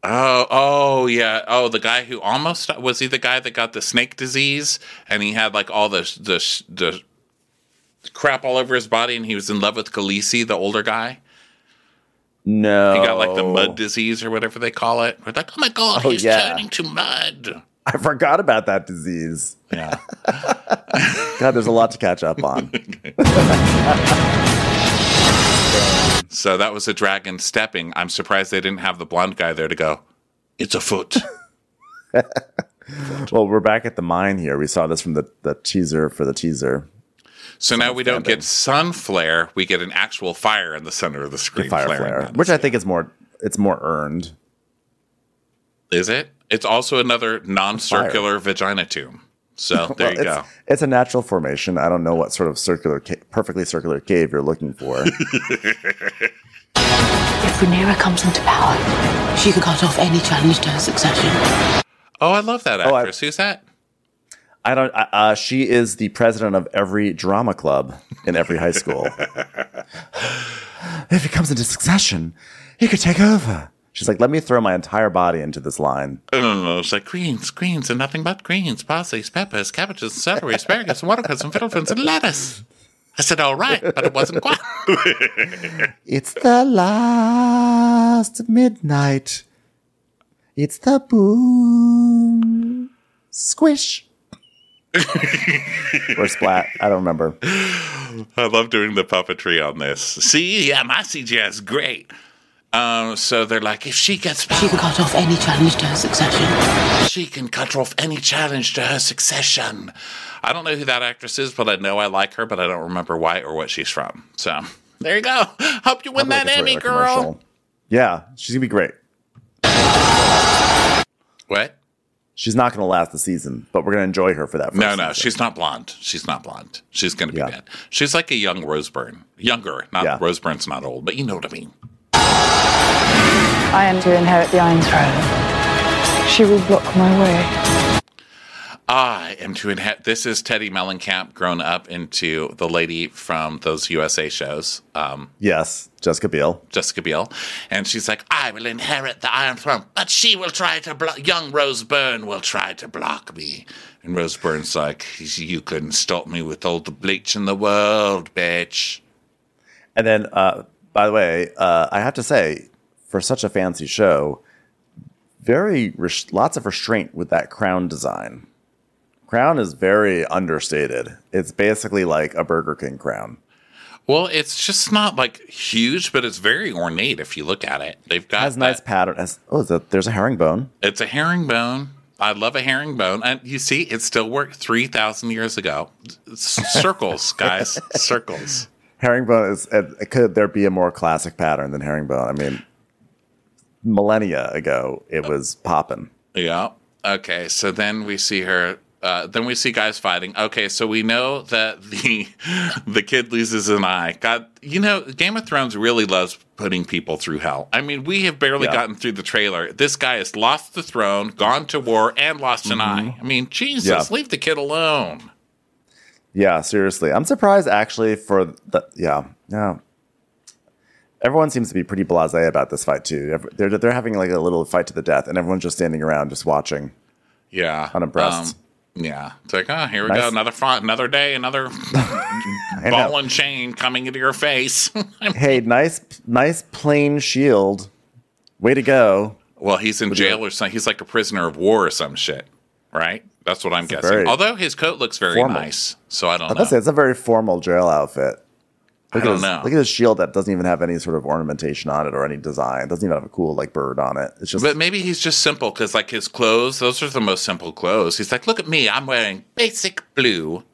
Speaker 2: Oh, oh yeah. Oh, the guy who almost was he the guy that got the snake disease and he had like all the the the crap all over his body and he was in love with Khaleesi, the older guy.
Speaker 1: No.
Speaker 2: He got like the mud disease or whatever they call it. We're like, oh my god,
Speaker 1: Oh,
Speaker 2: he's
Speaker 1: yeah.
Speaker 2: turning to mud.
Speaker 1: I forgot about that disease.
Speaker 2: Yeah.
Speaker 1: God, there's a lot to catch up on.
Speaker 2: So that was a dragon stepping. I'm surprised they didn't have the blonde guy there to go. It's a foot.
Speaker 1: well, we're back at the mine here. We saw this from the, the teaser for the teaser.
Speaker 2: So now we don't get sun flare. We get an actual fire in the center of the screen.
Speaker 1: Fire
Speaker 2: flaring
Speaker 1: flare, which I think is more it's more earned.
Speaker 2: Is it? It's also another non-circular vagina tomb. So there
Speaker 1: Well,
Speaker 2: you
Speaker 1: it's,
Speaker 2: go.
Speaker 1: It's a natural formation. I don't know what sort of circular, ca- perfectly circular cave you're looking for.
Speaker 10: If Rhaenyra comes into power, she can cut off any challenge to her succession.
Speaker 2: Oh, I love that
Speaker 1: Oh, I-
Speaker 2: actress. Who's that?
Speaker 1: I don't. Uh, uh, she is the president of every drama club in every high school. if he comes into succession, he could take over. She's like, let me throw my entire body into this line.
Speaker 2: I don't know. It's like greens, greens, and nothing but greens, parsley, peppers, cabbages, celery, asparagus, and watercress, and fiddleferns, and lettuce. I said, all right, but it wasn't quite.
Speaker 1: It's the last midnight. It's the boom squish or splat. I don't remember.
Speaker 2: I love doing the puppetry on this. See, yeah, my CGI is great. Um, so they're like, if she gets power,
Speaker 10: She can cut off any challenge to her succession.
Speaker 2: she can cut off any challenge to her succession. I don't know who that actress is, but I know I like her, but I don't remember why or what she's from. So there you go. Hope you win that
Speaker 1: like
Speaker 2: Emmy, girl.
Speaker 1: commercial. Yeah, she's gonna be great.
Speaker 2: What?
Speaker 1: She's not gonna last the season, but we're gonna enjoy her for that. First
Speaker 2: No, no,
Speaker 1: season.
Speaker 2: she's not blonde. She's not blonde. She's going to be
Speaker 1: Yeah.
Speaker 2: bad. She's like a young Rose Byrne. Younger. Not
Speaker 1: Yeah.
Speaker 2: Rose Byrne's not old, but you know what I mean.
Speaker 11: I am to inherit the Iron Throne.
Speaker 12: She will block my way.
Speaker 2: I am to inherit. This is Teddy Mellencamp grown up into the lady from those USA shows. Um,
Speaker 1: yes, Jessica Biel.
Speaker 2: Jessica Biel. And she's like, I will inherit the Iron Throne, but she will try to block. Young Rose Byrne will try to block me. And Rose Byrne's like, You couldn't stop me with all the bleach in the world, bitch.
Speaker 1: And then, uh, by the way, uh, I have to say, for such a fancy show, very res- lots of restraint with that crown design. Crown is very understated. It's basically like a Burger King crown.
Speaker 2: Well, it's just not like huge, but it's very ornate if you look at it. They've got
Speaker 1: has that, nice pattern. Has, oh, there's a herringbone.
Speaker 2: It's a herringbone. I love a herringbone, and you see, it still worked three thousand years ago. Circles, guys, circles.
Speaker 1: Herringbone is. Could there be a more classic pattern than herringbone? I mean, millennia ago, it was popping.
Speaker 2: Yeah. Okay. So then we see her uh, then we see guys fighting. Okay, so we know that the the kid loses an eye. God, you know, Game of Thrones really loves putting people through hell. I mean, we have barely yeah. gotten through the trailer. This guy has lost the throne, gone to war, and lost an mm-hmm. eye. I mean, Jesus, yeah. leave the kid alone.
Speaker 1: Yeah, seriously, I'm surprised actually for the yeah yeah. Everyone seems to be pretty blasé about this fight too. They're they're having like a little fight to the death, and everyone's just standing around, just watching.
Speaker 2: Yeah,
Speaker 1: unimpressed. Um,
Speaker 2: yeah, it's like, oh, here we nice. go, another front, another day, another ball and chain coming into your face.
Speaker 1: hey, nice, nice plain shield. Way to go.
Speaker 2: Well, he's in jail or something. He's like a prisoner of war or some shit, right? That's what I'm guessing. Although his coat looks very formal. nice, so I don't I know.
Speaker 1: Say, it's a very formal jail outfit. Look
Speaker 2: I don't
Speaker 1: his,
Speaker 2: know.
Speaker 1: Look at his shield that doesn't even have any sort of ornamentation on it or any design. It doesn't even have a cool like bird on it. It's just.
Speaker 2: But maybe he's just simple because like his clothes, those are the most simple clothes. He's like, look at me, I'm wearing basic blue,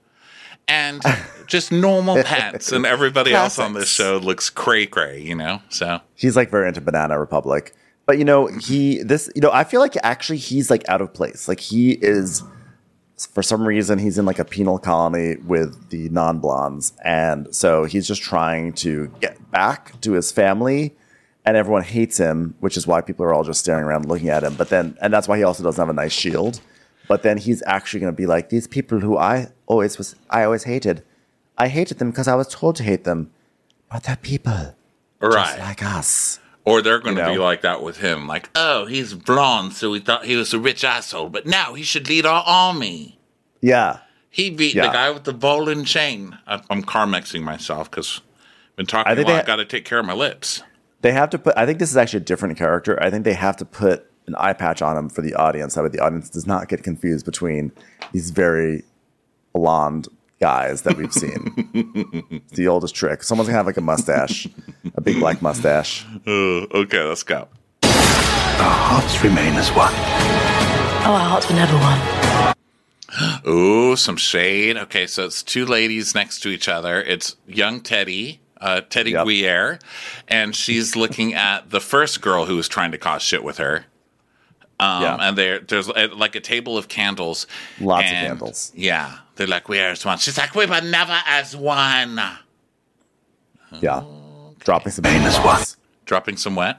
Speaker 2: and just normal pants, and everybody else on this show looks cray cray, you know. So
Speaker 1: he's like very into Banana Republic, but you know he this you know I feel like actually he's like out of place. Like he is for some reason he's in like a penal colony with the non-blondes and so he's just trying to get back to his family and everyone hates him which is why people are all just staring around looking at him but then and that's why he also doesn't have a nice shield. But then he's actually going to be like these people who i always was i always hated i hated them because i was told to hate them but they're people
Speaker 2: right.
Speaker 1: just like us
Speaker 2: or they're going to you know? be like that with him. Like, oh, he's blonde, so we thought he was a rich asshole, but now he should lead our army.
Speaker 1: Yeah.
Speaker 2: He beat yeah. the guy with the bowling chain. I'm Carmexing myself because I've been talking I think a lot. I've got to take care of my lips.
Speaker 1: They have to put, I think this is actually a different character. I think they have to put an eye patch on him for the audience. so That way the audience does not get confused between these very blonde guys that we've seen. it's the oldest trick. Someone's gonna have like a mustache, a big black mustache.
Speaker 2: Uh, okay, let's go.
Speaker 4: Our hearts remain as one.
Speaker 11: Oh, our hearts were never one.
Speaker 2: Ooh, some shade. Okay, so it's two ladies next to each other. It's young Teddy, uh, Teddy yep. Guerre, and she's looking at the first girl who was trying to cause shit with her. Um, yeah. And there, there's uh, like a table of candles.
Speaker 1: Lots and, of candles.
Speaker 2: Yeah. They're like, we are as one. She's like, we were never as one.
Speaker 1: Yeah. Okay. Dropping some as what?
Speaker 2: Dropping some wet?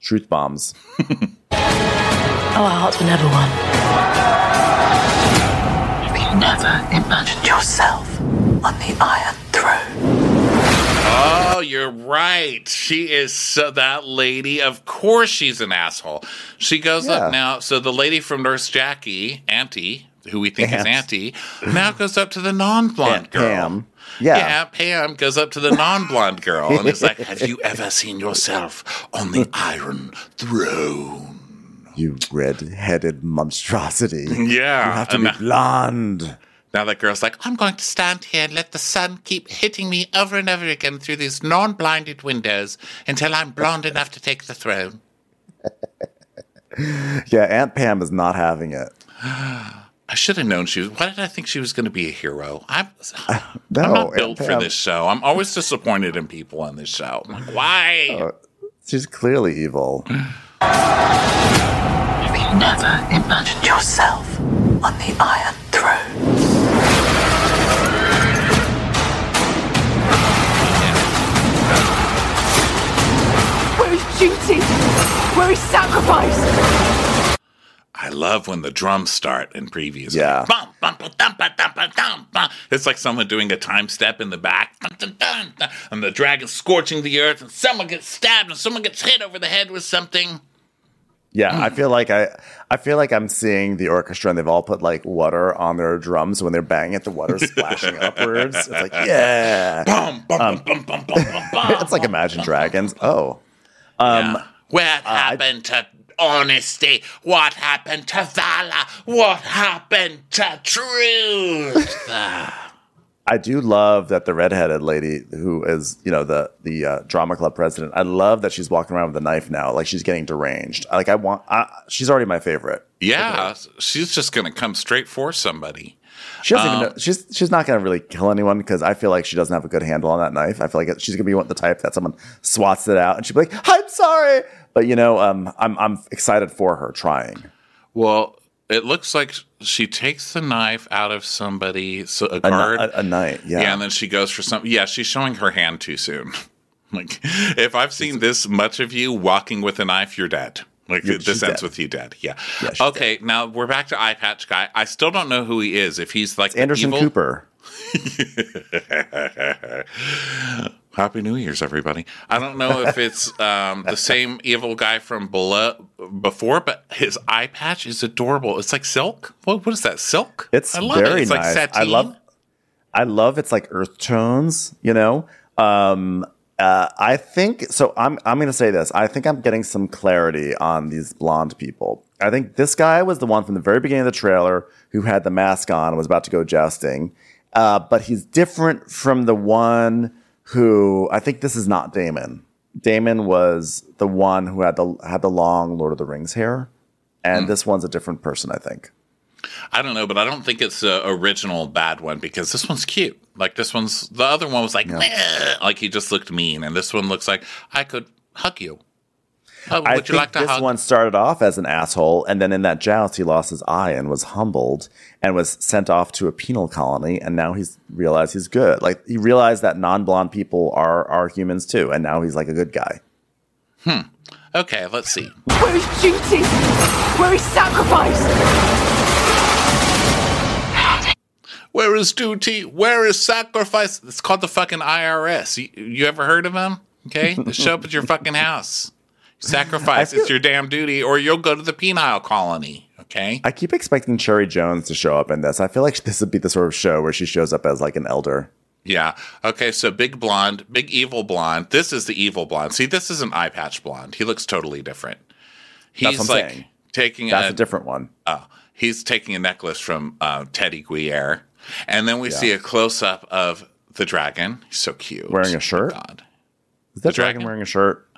Speaker 1: Truth bombs.
Speaker 11: oh, our hearts were never one. Have you never imagined yourself on the Iron Throne?
Speaker 2: Oh, you're right. She is so that lady. Of course, she's an asshole. She goes yeah. up now. So the lady from Nurse Jackie, Auntie, who we think is Auntie, now goes up to the non-blonde girl.
Speaker 1: Pam. Yeah.
Speaker 2: yeah, Pam goes up to the non-blonde girl and is like, "Have you ever seen yourself on the Iron Throne?"
Speaker 1: You red-headed monstrosity.
Speaker 2: Yeah,
Speaker 1: you have to be blonde.
Speaker 2: Now that girl's like, I'm going to stand here and let the sun keep hitting me over and over again through these non-blinded windows until I'm blonde enough to take the throne.
Speaker 1: yeah, Aunt Pam is not having it.
Speaker 2: I should have known she was. Why did I think she was going to be a hero? I'm, uh, no, I'm not built for this show. I'm always disappointed in people on this show. I'm like, why? Uh,
Speaker 1: she's clearly evil.
Speaker 11: Have you never imagined yourself on the Iron Throne?
Speaker 12: Where is duty? Where is sacrifice?
Speaker 2: I love when the drums start in previews.
Speaker 1: Yeah.
Speaker 2: It's like someone doing a time step in the back. And the dragon scorching the earth, and someone gets stabbed, and someone gets hit over the head with something.
Speaker 1: Yeah, I
Speaker 2: Hmm.
Speaker 1: feel like I, I feel like I'm seeing the orchestra, and they've all put like water on their drums. When they're banging it, the water's splashing upwards. It's like, yeah,
Speaker 2: Bum, bum,
Speaker 1: Um,
Speaker 2: bum, bum, bum, bum, bum.
Speaker 1: it's like Imagine Dragons. Oh, um,
Speaker 2: What happened to honesty? What happened to valor? What happened to truth?
Speaker 1: I do love that the redheaded lady who is, you know, the the uh, drama club president. I love that she's walking around with a knife now, like she's getting deranged. Like I want, I, she's already my favorite.
Speaker 2: yeah, she's just to come straight for somebody.
Speaker 1: She doesn't
Speaker 2: Um,
Speaker 1: even know. She's she's not to really kill anyone because I feel like she doesn't have a good handle on that knife. I feel like she's to be one the type that someone swats it out and she'd be like, "I'm sorry," but you know, um, I'm I'm excited for her trying.
Speaker 2: Well, it looks like she takes the knife out of somebody, so a
Speaker 1: A,
Speaker 2: guard.
Speaker 1: a, a knight, yeah.
Speaker 2: yeah, and then she goes for some. Yeah, she's showing her hand too soon. Like, if I've seen this much of you walking with a knife, you're dead. Like,
Speaker 1: You're-
Speaker 2: this ends
Speaker 1: dead.
Speaker 2: with you dead. Yeah.
Speaker 1: Yeah,
Speaker 2: okay, now we're back to Eye Patch Guy. I still don't know who he is. If he's like
Speaker 1: Anderson
Speaker 2: evil-
Speaker 1: Cooper.
Speaker 2: Happy New Year's, everybody. I don't know if it's um, the same evil guy from below, before, but his eye patch is adorable. It's like silk. What, what is that? Silk?
Speaker 1: It's
Speaker 2: I love
Speaker 1: very
Speaker 2: it. It's
Speaker 1: nice.
Speaker 2: like
Speaker 1: I love, I love it's like earth tones. You know, um, uh, I think so. I'm I'm going to say this. I think I'm getting some clarity on these blonde people. I think this guy was the one from the very beginning of the trailer who had the mask on and was about to go jousting, uh, but he's different from the one who I think this is not Daemon. Daemon was the one who had the had the long Lord of the Rings hair, and hmm. this one's a different person. I think.
Speaker 2: I don't know, but I don't think it's the original bad one because this one's cute. Like this one's the other one was like, "Meh," like he just looked mean, and this one looks like I could hug you. Oh, would
Speaker 1: I
Speaker 2: you
Speaker 1: think
Speaker 2: like to
Speaker 1: this
Speaker 2: hug?
Speaker 1: one started off as an asshole, and then in that joust, he lost his eye and was humbled and was sent off to a penal colony. And now he's realized he's good. Like he realized that non-blonde people are are humans too, and now he's like a good guy.
Speaker 2: Hmm. Okay, let's see.
Speaker 13: Where is duty? Where is sacrifice?
Speaker 2: Where is duty? Where is sacrifice? It's called the fucking IRS. You, you ever heard of them? Okay, they show up at your fucking house. Sacrifice.
Speaker 1: Feel-
Speaker 2: it's your damn duty, or you'll go to the penile colony. Okay.
Speaker 1: I keep expecting Cherry Jones to show up in this. I feel like this would be the sort of show where she shows up as like an elder.
Speaker 2: Yeah. Okay. So big blonde, big evil blonde. This is the evil blonde. See, this is an eye patch blonde. He looks totally different. He's
Speaker 1: That's what I'm
Speaker 2: like
Speaker 1: saying.
Speaker 2: taking
Speaker 1: That's
Speaker 2: a,
Speaker 1: a different one.
Speaker 2: Oh, he's taking a necklace from uh, Teddy Guerre, and then we
Speaker 1: Yeah.
Speaker 2: see a close up of the dragon. He's so cute.
Speaker 1: Wearing a shirt.
Speaker 2: God.
Speaker 1: Is that
Speaker 2: The
Speaker 1: dragon,
Speaker 2: dragon?
Speaker 1: wearing a shirt?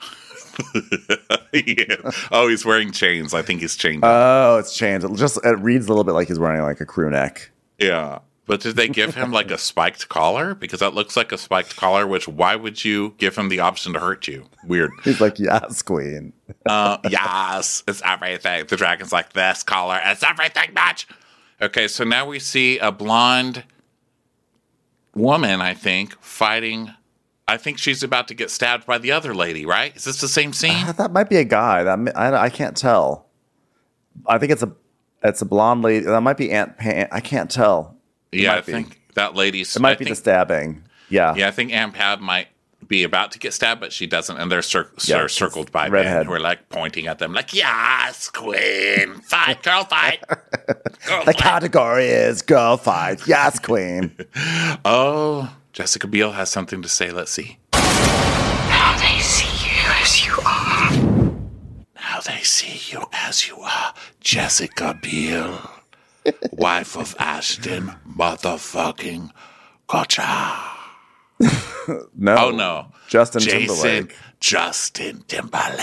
Speaker 2: yeah. Oh, he's wearing chains. I think he's chained. up.
Speaker 1: Oh, it's changed. It just it reads a little bit like he's wearing like a crew neck.
Speaker 2: yeah. But did they give him like a spiked collar? Because that looks like a spiked collar. Which why would you give him the option to hurt you? Weird.
Speaker 1: He's like, yes, queen.
Speaker 2: Uh, yes, it's everything. The dragon's like this collar. It's everything, bitch. Okay, so now we see a blonde woman. I think fighting. I think she's about to get stabbed by the other lady. Right? Is this the same scene?
Speaker 1: Uh, that might be a guy. That I, I can't tell. I think it's a it's a blonde lady. That might be Aunt Pam. I can't tell. It
Speaker 2: yeah, I
Speaker 1: be.
Speaker 2: think that lady's.
Speaker 1: it might
Speaker 2: I
Speaker 1: be
Speaker 2: think,
Speaker 1: the stabbing. Yeah,
Speaker 2: Yeah, I think Aunt Pab might be about to get stabbed, but she doesn't, and they're cir-
Speaker 1: Yeah, it's
Speaker 2: circled by men who are like pointing at them, like, "Yes, queen, fight, girl, fight." Girl
Speaker 1: the
Speaker 2: fight.
Speaker 1: category is girl fight. Yes, queen.
Speaker 2: Oh, Jessica Biel has something to say. Let's see.
Speaker 13: Now they see you as you are.
Speaker 2: Now they see you as you are, Jessica Biel, wife of Ashton, motherfucking Kutcher.
Speaker 1: No.
Speaker 2: Oh no,
Speaker 1: Justin
Speaker 2: Jason
Speaker 1: Timberlake.
Speaker 2: Justin Timberlake.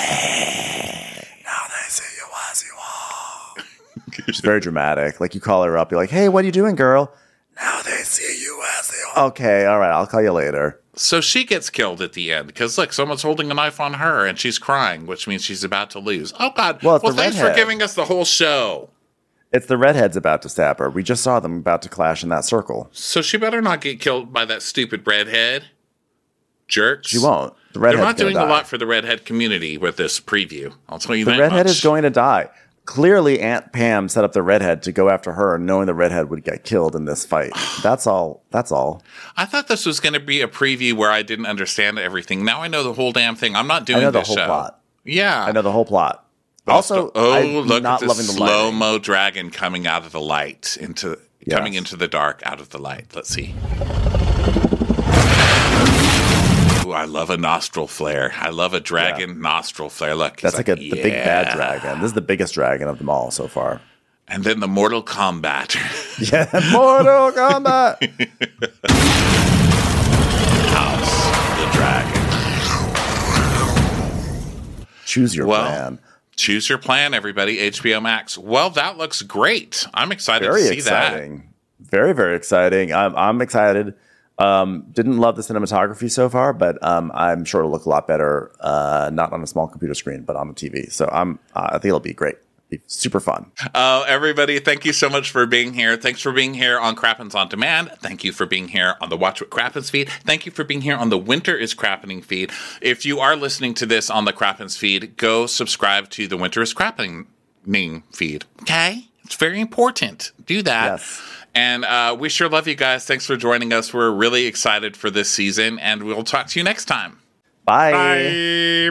Speaker 1: Now they see you as you are. She's very dramatic. Like you call her up, you're like, "Hey, what are you doing, girl?" Now they see you as they are. Okay, all right. I'll call you later.
Speaker 2: So she gets killed at the end because look, someone's holding a knife on her and she's crying, which means she's about to lose. Oh God!
Speaker 1: Well,
Speaker 2: Well, thanks for giving us the whole show.
Speaker 1: It's the redheads about to stab her. We just saw them about to clash in that circle.
Speaker 2: So she better not get killed by that stupid redhead. Jerks.
Speaker 1: She won't. The
Speaker 2: They're not doing
Speaker 1: gonna
Speaker 2: a lot for the redhead community with this preview. I'll tell you that.
Speaker 1: The redhead
Speaker 2: much.
Speaker 1: is going to die. Clearly Aunt Pam set up the redhead to go after her, knowing the redhead would get killed in this fight. That's all. That's all.
Speaker 2: I thought this was going to be a preview where I didn't understand everything. Now I know the whole damn thing. I'm not doing
Speaker 1: I know the
Speaker 2: this
Speaker 1: whole
Speaker 2: show.
Speaker 1: plot.
Speaker 2: Yeah.
Speaker 1: I know the whole plot. Oh, also,
Speaker 2: oh,
Speaker 1: I'm
Speaker 2: look
Speaker 1: not
Speaker 2: at
Speaker 1: loving
Speaker 2: the
Speaker 1: the
Speaker 2: slow mo dragon coming out of the light into
Speaker 1: Yes.
Speaker 2: coming into the dark out of the light. Let's see. I love a nostril flare. I love a dragon nostril flare. Look,
Speaker 1: That's
Speaker 2: he's
Speaker 1: like, a, the big bad dragon. This is the biggest dragon of them all so far.
Speaker 2: And then the Mortal Kombat.
Speaker 1: Yeah, Mortal Kombat.
Speaker 2: House the dragon.
Speaker 1: Choose your
Speaker 2: Well,
Speaker 1: plan.
Speaker 2: Choose your plan, everybody. HBO Max. Well, that looks great. I'm excited
Speaker 1: Very
Speaker 2: to see
Speaker 1: exciting. Very very exciting. I'm I'm excited. Um, didn't love the cinematography so far, but um, I'm sure it'll look a lot better. Uh, not on a small computer screen, but on the TV. So I'm uh, I think it'll be great. Be super fun.
Speaker 2: Uh, everybody, thank you so much for being here. Thanks for being here on Crappens on Demand. Thank you for being here on the Watch What Crappens feed. Thank you for being here on the Winter is Crappening feed. If you are listening to this on the Crappens feed, go subscribe to the Winter is Crappening feed. Okay? It's very important. Do that.
Speaker 1: Yes.
Speaker 2: And uh, we sure love you guys. Thanks for joining us. We're really excited for this season, and we'll talk to you next time.
Speaker 1: Bye.
Speaker 2: Bye.